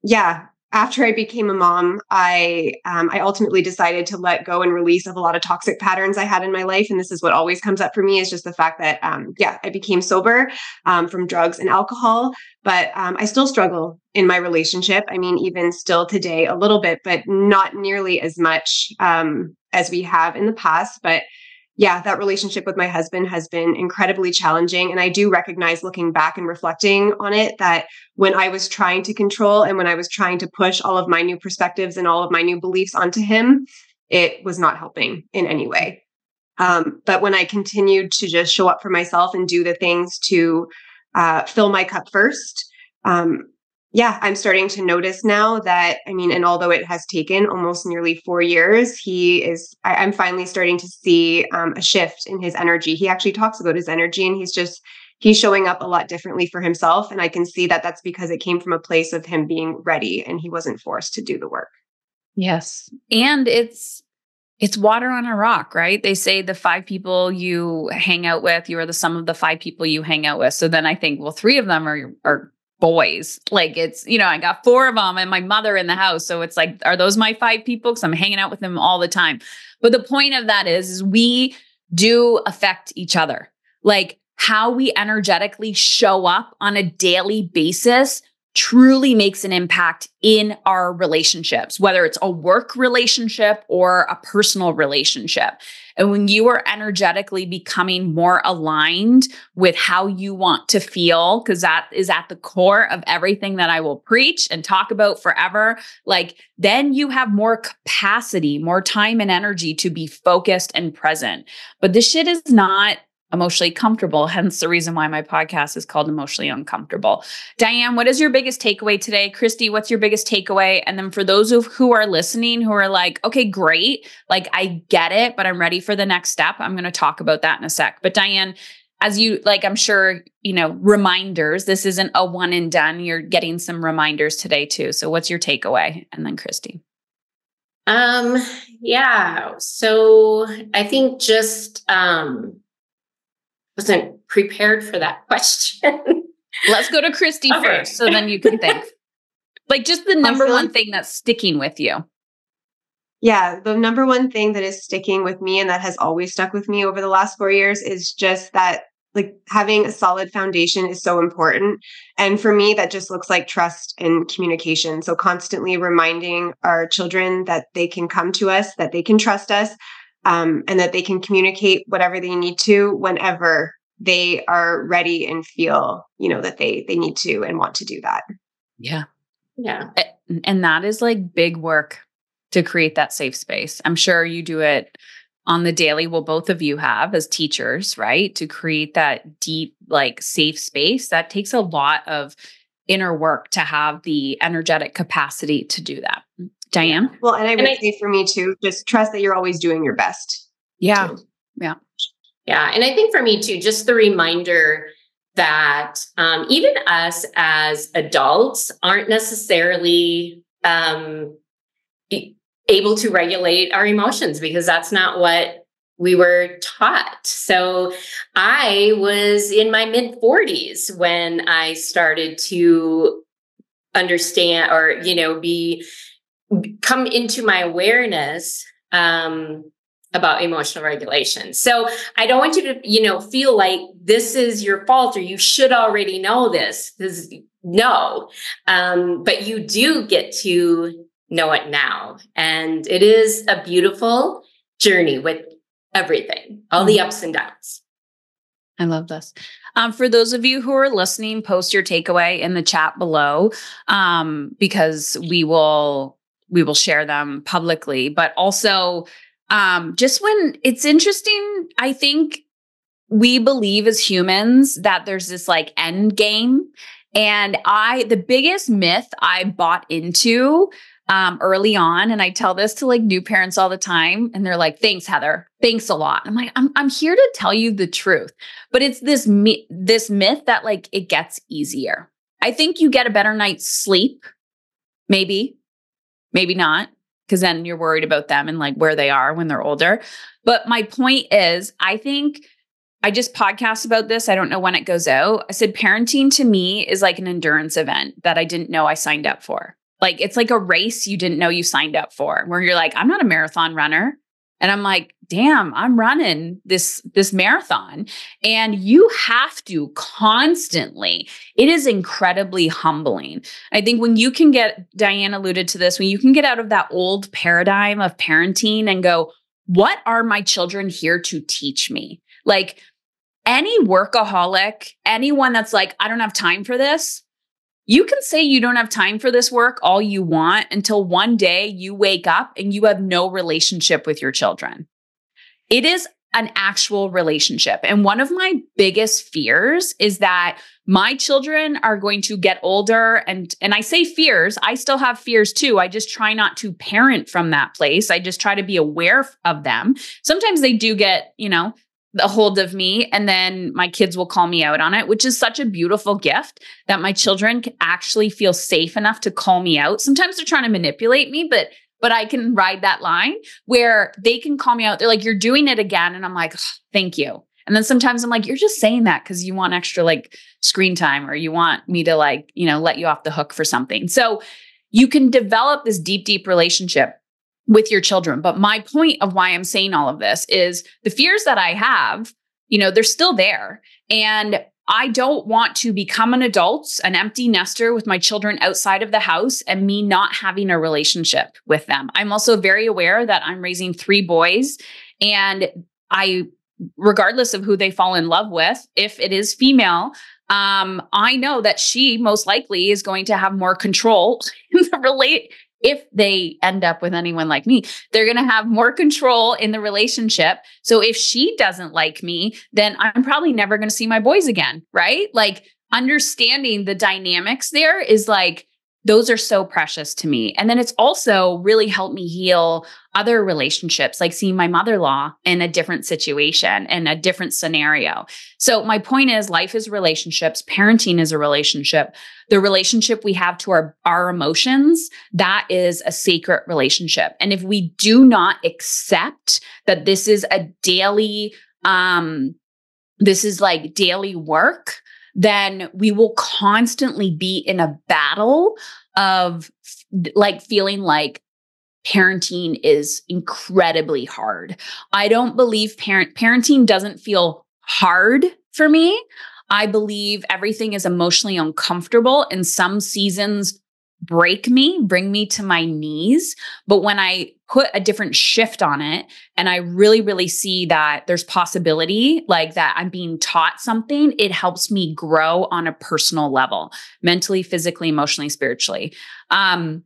yeah, after I became a mom, I um, I ultimately decided to let go and release of a lot of toxic patterns I had in my life, and this is what always comes up for me is just the fact that um, yeah, I became sober um, from drugs and alcohol, but um, I still struggle in my relationship. I mean, even still today, a little bit, but not nearly as much um, as we have in the past. But yeah, that relationship with my husband has been incredibly challenging. And I do recognize looking back and reflecting on it that when I was trying to control and when I was trying to push all of my new perspectives and all of my new beliefs onto him, it was not helping in any way. Um, but when I continued to just show up for myself and do the things to uh, fill my cup first, um, yeah, I'm starting to notice now that, I mean, and although it has taken almost nearly four years, he is, I, am finally starting to see um, a shift in his energy. He actually talks about his energy and he's just, he's showing up a lot differently for himself. And I can see that that's because it came from a place of him being ready and he wasn't forced to do the work. Yes. And it's, it's water on a rock, right? They say the five people you hang out with, you are the sum of the five people you hang out with. So then I think, well, three of them are are boys. Like it's, you know, I got four of them and my mother in the house. So it's like, are those my five people? Because I'm hanging out with them all the time. But the point of that is, is we do affect each other. Like how we energetically show up on a daily basis truly makes an impact in our relationships, whether it's a work relationship or a personal relationship. And when you are energetically becoming more aligned with how you want to feel, because that is at the core of everything that I will preach and talk about forever, like then you have more capacity, more time and energy to be focused and present. But this shit is not emotionally comfortable. Hence the reason why my podcast is called Emotionally Uncomfortable. Diane, what is your biggest takeaway today? Christy, what's your biggest takeaway? And then for those of who are listening who are like, okay, great, like I get it, but I'm ready for the next step. I'm going to talk about that in a sec. But Diane, as you like, I'm sure, you know, reminders, this isn't a one and done. You're getting some reminders today too. So what's your takeaway? And then Christy. Um, yeah. So I think just um wasn't prepared for that question. Let's go to Christy okay. first, so then you can think. like just the number one thing that's sticking with you. Yeah, the number one thing that is sticking with me and that has always stuck with me over the last four years is just that like having a solid foundation is so important. And for me, that just looks like trust and communication. So constantly reminding our children that they can come to us, that they can trust us, um, and that they can communicate whatever they need to whenever they are ready and feel, you know, that they they need to and want to do that. Yeah. Yeah. And that is like big work to create that safe space. I'm sure you do it on the daily. Well, both of you have as teachers, right? To create that deep, like safe space. That takes a lot of inner work to have the energetic capacity to do that. Diane? Well, and I would and I, say for me too, just trust that you're always doing your best. Yeah. Too. Yeah. Yeah. And I think for me too, just the reminder that um, even us as adults aren't necessarily um, able to regulate our emotions because that's not what we were taught. So I was in my mid 40s when I started to understand or you know be come into my awareness um, about emotional regulation. So I don't want you to, you know, feel like this is your fault or you should already know this. This no, um, but you do get to know it now. And it is a beautiful journey with everything, all mm-hmm. the ups and downs. I love this. Um, for those of you who are listening, post your takeaway in the chat below um, because we will we will share them publicly. But also, um, just when it's interesting, I think we believe as humans that there's this like end game. And I, the biggest myth I bought into um, early on. And I tell this to like new parents all the time. And they're like, thanks, Heather. Thanks a lot. I'm like, I'm, I'm here to tell you the truth. But it's this, mi- this myth that like it gets easier. I think you get a better night's sleep, maybe, maybe not, because then you're worried about them and like where they are when they're older. But my point is, I think I just podcast about this. I don't know when it goes out. I said parenting to me is like an endurance event that I didn't know I signed up for. Like it's like a race you didn't know you signed up for, where you're like, I'm not a marathon runner. And I'm like, damn, I'm running this this marathon. And you have to constantly. It is incredibly humbling. I think when you can get Diane alluded to this, when you can get out of that old paradigm of parenting and go, what are my children here to teach me? Like any workaholic, anyone that's like, I don't have time for this, you can say you don't have time for this work all you want until one day you wake up and you have no relationship with your children. It is an actual relationship. And one of my biggest fears is that my children are going to get older and and I say fears, I still have fears too. I just try not to parent from that place. I just try to be aware of them. Sometimes they do get, you know, a hold of me and then my kids will call me out on it which is such a beautiful gift that my children can actually feel safe enough to call me out. Sometimes they're trying to manipulate me but but i can ride that line where they can call me out. They're like you're doing it again and i'm like thank you. And then sometimes i'm like you're just saying that because you want extra like screen time or you want me to like you know let you off the hook for something. So you can develop this deep deep relationship with your children. But my point of why I'm saying all of this is the fears that I have, you know, they're still there. And I don't want to become an adult, an empty nester with my children outside of the house and me not having a relationship with them. I'm also very aware that I'm raising three boys and I regardless of who they fall in love with, if it is female, um, I know that she most likely is going to have more control in the relate if they end up with anyone like me, they're going to have more control in the relationship. So if she doesn't like me, then I'm probably never going to see my boys again, right? Like understanding the dynamics there is like those are so precious to me. And then it's also really helped me heal other relationships, like seeing my mother in law in a different situation and a different scenario. So, my point is life is relationships, parenting is a relationship. The relationship we have to our, our emotions, that is a sacred relationship. And if we do not accept that this is a daily, um, this is like daily work, then we will constantly be in a battle of like feeling like parenting is incredibly hard. I don't believe parent parenting doesn't feel hard for me. I believe everything is emotionally uncomfortable and some seasons break me, bring me to my knees. But when I put a different shift on it and I really, really see that there's possibility, like that I'm being taught something, it helps me grow on a personal level, mentally, physically, emotionally, spiritually. Um,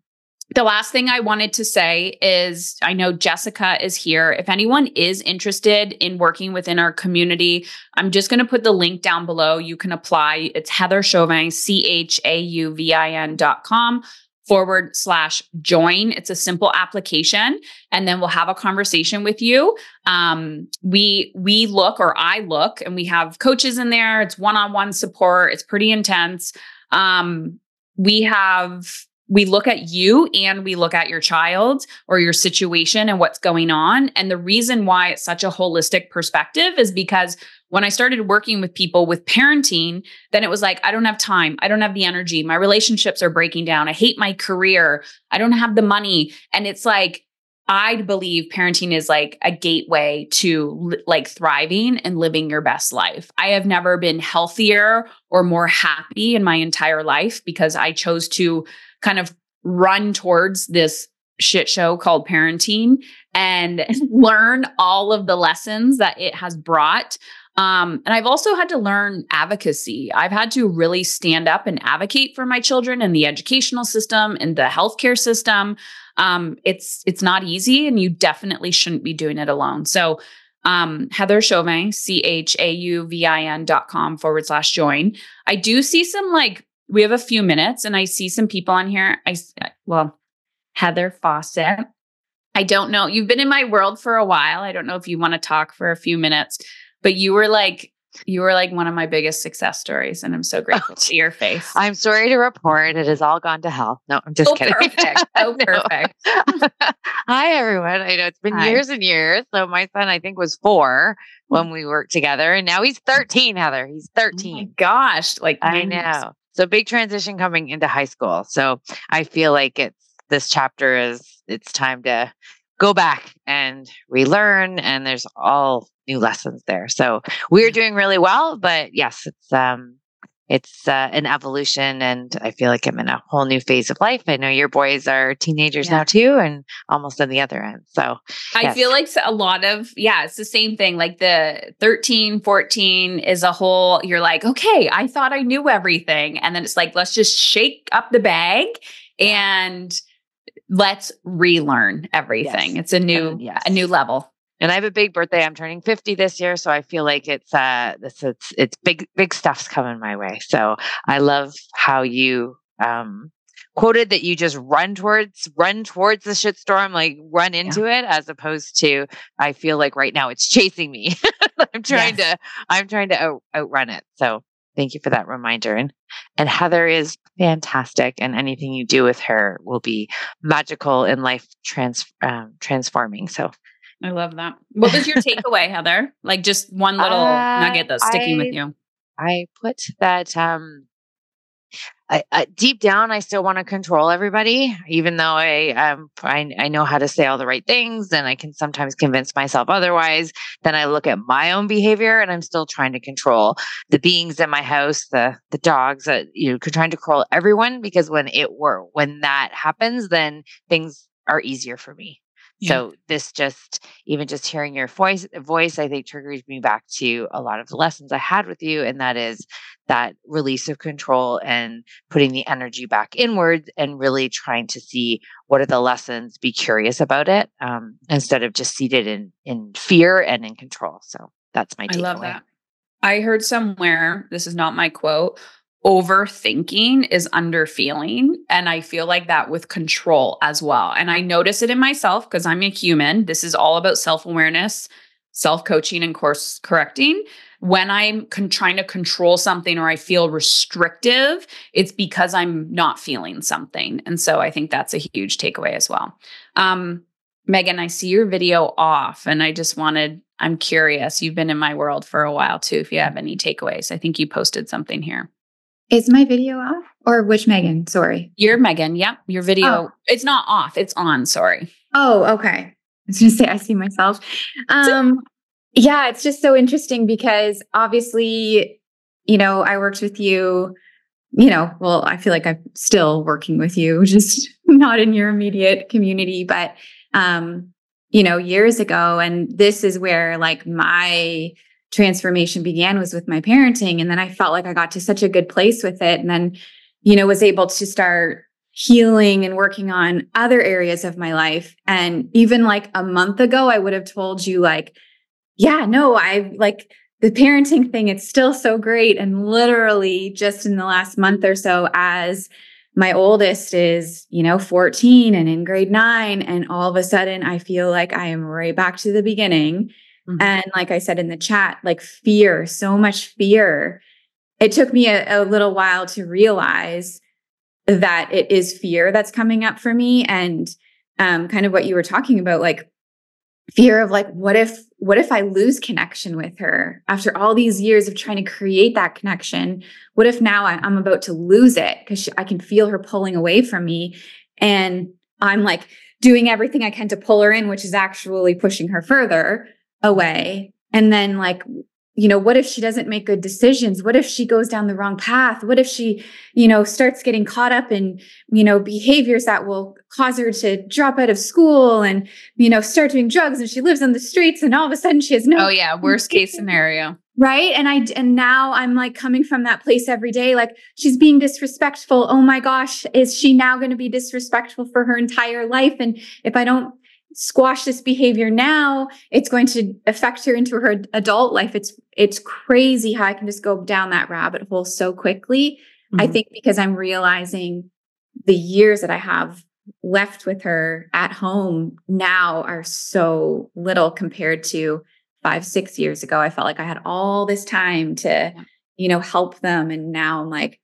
the last thing I wanted to say is I know Jessica is here. If anyone is interested in working within our community, I'm just going to put the link down below. You can apply. It's Heather Chauvin, C H A U V I N dot com forward slash join. It's a simple application, and then we'll have a conversation with you. Um, we we look or I look, and we have coaches in there. It's one on one support. It's pretty intense. Um, we have we look at you and we look at your child or your situation and what's going on. And the reason why it's such a holistic perspective is because when I started working with people with parenting, then it was like, I don't have time. I don't have the energy. My relationships are breaking down. I hate my career. I don't have the money. And it's like, I believe parenting is like a gateway to like thriving and living your best life. I have never been healthier or more happy in my entire life because I chose to kind of run towards this shit show called parenting and learn all of the lessons that it has brought. Um, and I've also had to learn advocacy. I've had to really stand up and advocate for my children in the educational system and the healthcare system. Um, it's it's not easy, and you definitely shouldn't be doing it alone. So um, Heather Chauvin, C H A U V I N dot com forward slash join. I do see some like we have a few minutes and I see some people on here. I, well, Heather Fawcett. I don't know. You've been in my world for a while. I don't know if you want to talk for a few minutes, but you were like, you were like one of my biggest success stories, and I'm so oh, grateful oh, to your face. I'm sorry to report it has all gone to hell. No, I'm just oh, kidding. Perfect. Oh, perfect. Hi, everyone. I know it's been Hi. years and years. So my son, I think, was four when mm. we worked together, and now he's 13. Heather, he's 13. Oh gosh, like I know. So big transition coming into high school. So I feel like it's this chapter is it's time to go back and relearn and there's all new lessons there. So we're doing really well, but yes, it's um it's uh, an evolution and i feel like i'm in a whole new phase of life i know your boys are teenagers yeah. now too and almost on the other end so i yes. feel like a lot of yeah it's the same thing like the 13 14 is a whole you're like okay i thought i knew everything and then it's like let's just shake up the bag and let's relearn everything yes. it's a new yes. a new level and I have a big birthday. I'm turning 50 this year, so I feel like it's uh this it's it's big big stuff's coming my way. So I love how you um quoted that you just run towards run towards the shitstorm, like run into yeah. it, as opposed to I feel like right now it's chasing me. I'm trying yes. to I'm trying to out, outrun it. So thank you for that reminder. And and Heather is fantastic, and anything you do with her will be magical and life trans um, transforming. So I love that. What was your takeaway, Heather? Like just one little uh, nugget that's sticking I, with you. I put that um I, I, deep down, I still want to control everybody, even though I, um, I I know how to say all the right things, and I can sometimes convince myself otherwise. Then I look at my own behavior, and I'm still trying to control the beings in my house, the the dogs, that you know, trying to control everyone. Because when it were when that happens, then things are easier for me. Yeah. So this just even just hearing your voice voice I think triggers me back to a lot of the lessons I had with you and that is that release of control and putting the energy back inwards and really trying to see what are the lessons be curious about it um, instead of just seated in in fear and in control. So that's my takeaway. I love that. I heard somewhere this is not my quote overthinking is under feeling. And I feel like that with control as well. And I notice it in myself because I'm a human. This is all about self awareness, self coaching, and course correcting. When I'm con- trying to control something or I feel restrictive, it's because I'm not feeling something. And so I think that's a huge takeaway as well. Um, Megan, I see your video off and I just wanted, I'm curious. You've been in my world for a while too. If you have any takeaways, I think you posted something here. Is my video off or which Megan? Sorry. Your Megan. Yep. Your video. Oh. It's not off. It's on. Sorry. Oh, okay. I was going to say I see myself. Um, yeah, it's just so interesting because obviously, you know, I worked with you. You know, well, I feel like I'm still working with you, just not in your immediate community, but um, you know, years ago. And this is where like my transformation began was with my parenting. And then I felt like I got to such a good place with it. And then, you know, was able to start healing and working on other areas of my life. And even like a month ago, I would have told you, like, yeah, no, I like the parenting thing, it's still so great. And literally just in the last month or so, as my oldest is, you know, 14 and in grade nine. And all of a sudden, I feel like I am right back to the beginning. Mm-hmm. And like I said in the chat, like fear, so much fear. It took me a, a little while to realize that it is fear that's coming up for me. And um, kind of what you were talking about, like fear of like what if what if i lose connection with her after all these years of trying to create that connection what if now I, am about to lose it because i can feel her pulling away from me and i'm like doing everything i can to pull her in which is actually pushing her further away and then like you know, what if she doesn't make good decisions? What if she goes down the wrong path? What if she, you know, starts getting caught up in, you know, behaviors that will cause her to drop out of school and, you know, start doing drugs and she lives on the streets and all of a sudden she has no Oh yeah, worst case scenario. Right? And I and now I'm like coming from that place every day like she's being disrespectful. Oh my gosh, is she now going to be disrespectful for her entire life and if I don't squash this behavior now, it's going to affect her into her adult life. It's it's crazy how I can just go down that rabbit hole so quickly. Mm-hmm. I think because I'm realizing the years that I have left with her at home now are so little compared to five, six years ago. I felt like I had all this time to, you know, help them. And now I'm like,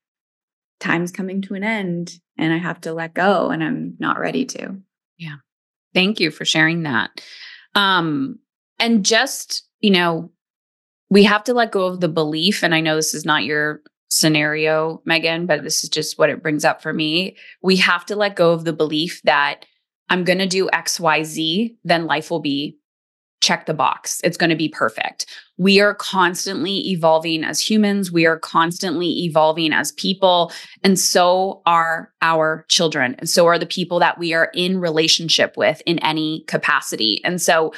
time's coming to an end and I have to let go and I'm not ready to. Yeah. Thank you for sharing that. Um, and just, you know, we have to let go of the belief. And I know this is not your scenario, Megan, but this is just what it brings up for me. We have to let go of the belief that I'm going to do XYZ, then life will be check the box. It's going to be perfect. We are constantly evolving as humans. We are constantly evolving as people. And so are our children. And so are the people that we are in relationship with in any capacity. And so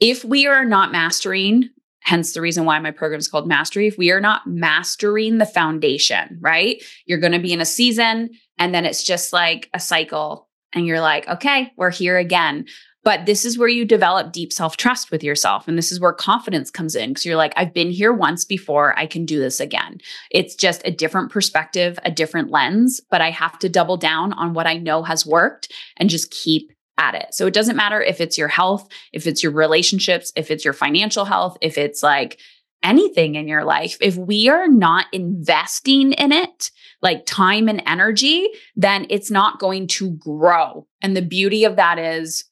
if we are not mastering, hence the reason why my program is called Mastery, if we are not mastering the foundation, right? You're going to be in a season and then it's just like a cycle. And you're like, okay, we're here again. But this is where you develop deep self trust with yourself. And this is where confidence comes in because you're like, I've been here once before. I can do this again. It's just a different perspective, a different lens, but I have to double down on what I know has worked and just keep at it. So it doesn't matter if it's your health, if it's your relationships, if it's your financial health, if it's like anything in your life. If we are not investing in it, like time and energy, then it's not going to grow. And the beauty of that is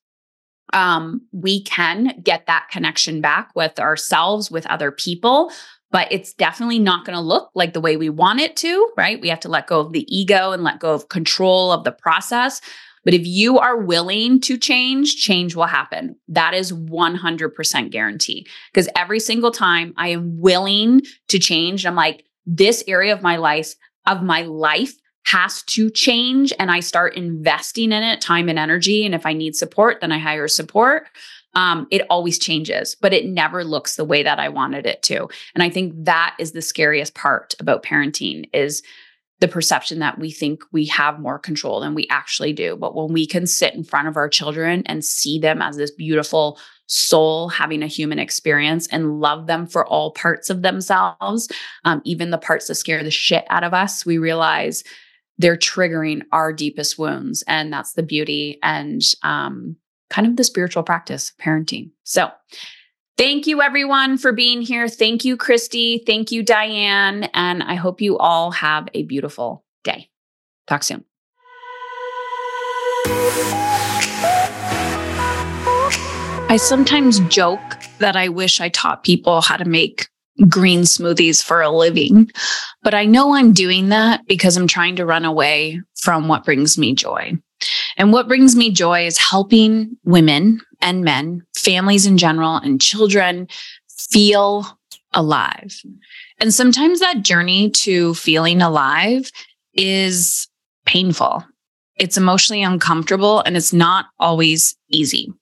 um, we can get that connection back with ourselves, with other people, but it's definitely not going to look like the way we want it to, right? We have to let go of the ego and let go of control of the process. But if you are willing to change, change will happen. That is 100% guarantee. Because every single time I am willing to change, I'm like, this area of my life, of my life has to change and I start investing in it, time and energy. And if I need support, then I hire support. Um, it always changes, but it never looks the way that I wanted it to. And I think that is the scariest part about parenting is the perception that we think we have more control than we actually do. But when we can sit in front of our children and see them as this beautiful soul having a human experience and love them for all parts of themselves, um, even the parts that scare the shit out of us, we realize they're triggering our deepest wounds. And that's the beauty and um, kind of the spiritual practice of parenting. So, thank you everyone for being here. Thank you, Christy. Thank you, Diane. And I hope you all have a beautiful day. Talk soon. I sometimes joke that I wish I taught people how to make green smoothies for a living. But I know I'm doing that because I'm trying to run away from what brings me joy. And what brings me joy is helping women and men, families in general, and children feel alive. And sometimes that journey to feeling alive is painful. It's emotionally uncomfortable and it's not always easy.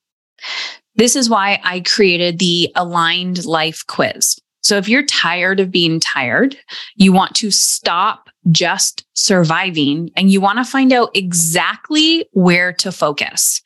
This is why I created the Aligned Life Quiz. So if you're tired of being tired, you want to stop just surviving and you want to find out exactly where to focus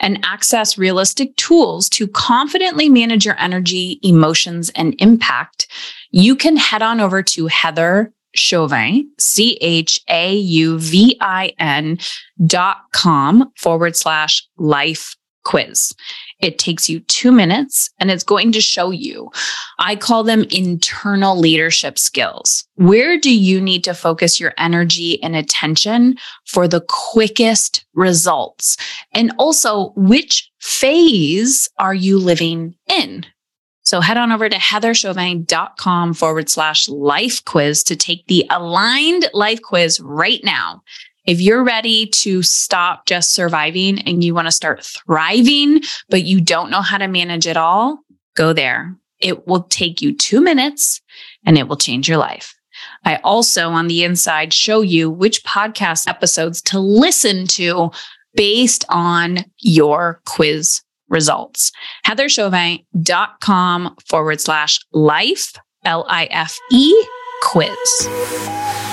and access realistic tools to confidently manage your energy, emotions, and impact, you can head on over to Heather Chauvin, C H A U V I N dot com forward slash life quiz. It takes you two minutes and it's going to show you, I call them internal leadership skills. Where do you need to focus your energy and attention for the quickest results? And also, which phase are you living in? So head on over to heatherchauvin.com forward slash life quiz to take the aligned life quiz right now. If you're ready to stop just surviving and you want to start thriving, but you don't know how to manage it all, go there. It will take you two minutes and it will change your life. I also on the inside show you which podcast episodes to listen to based on your quiz results. HeatherChauvin.com forward slash life, L I F E quiz.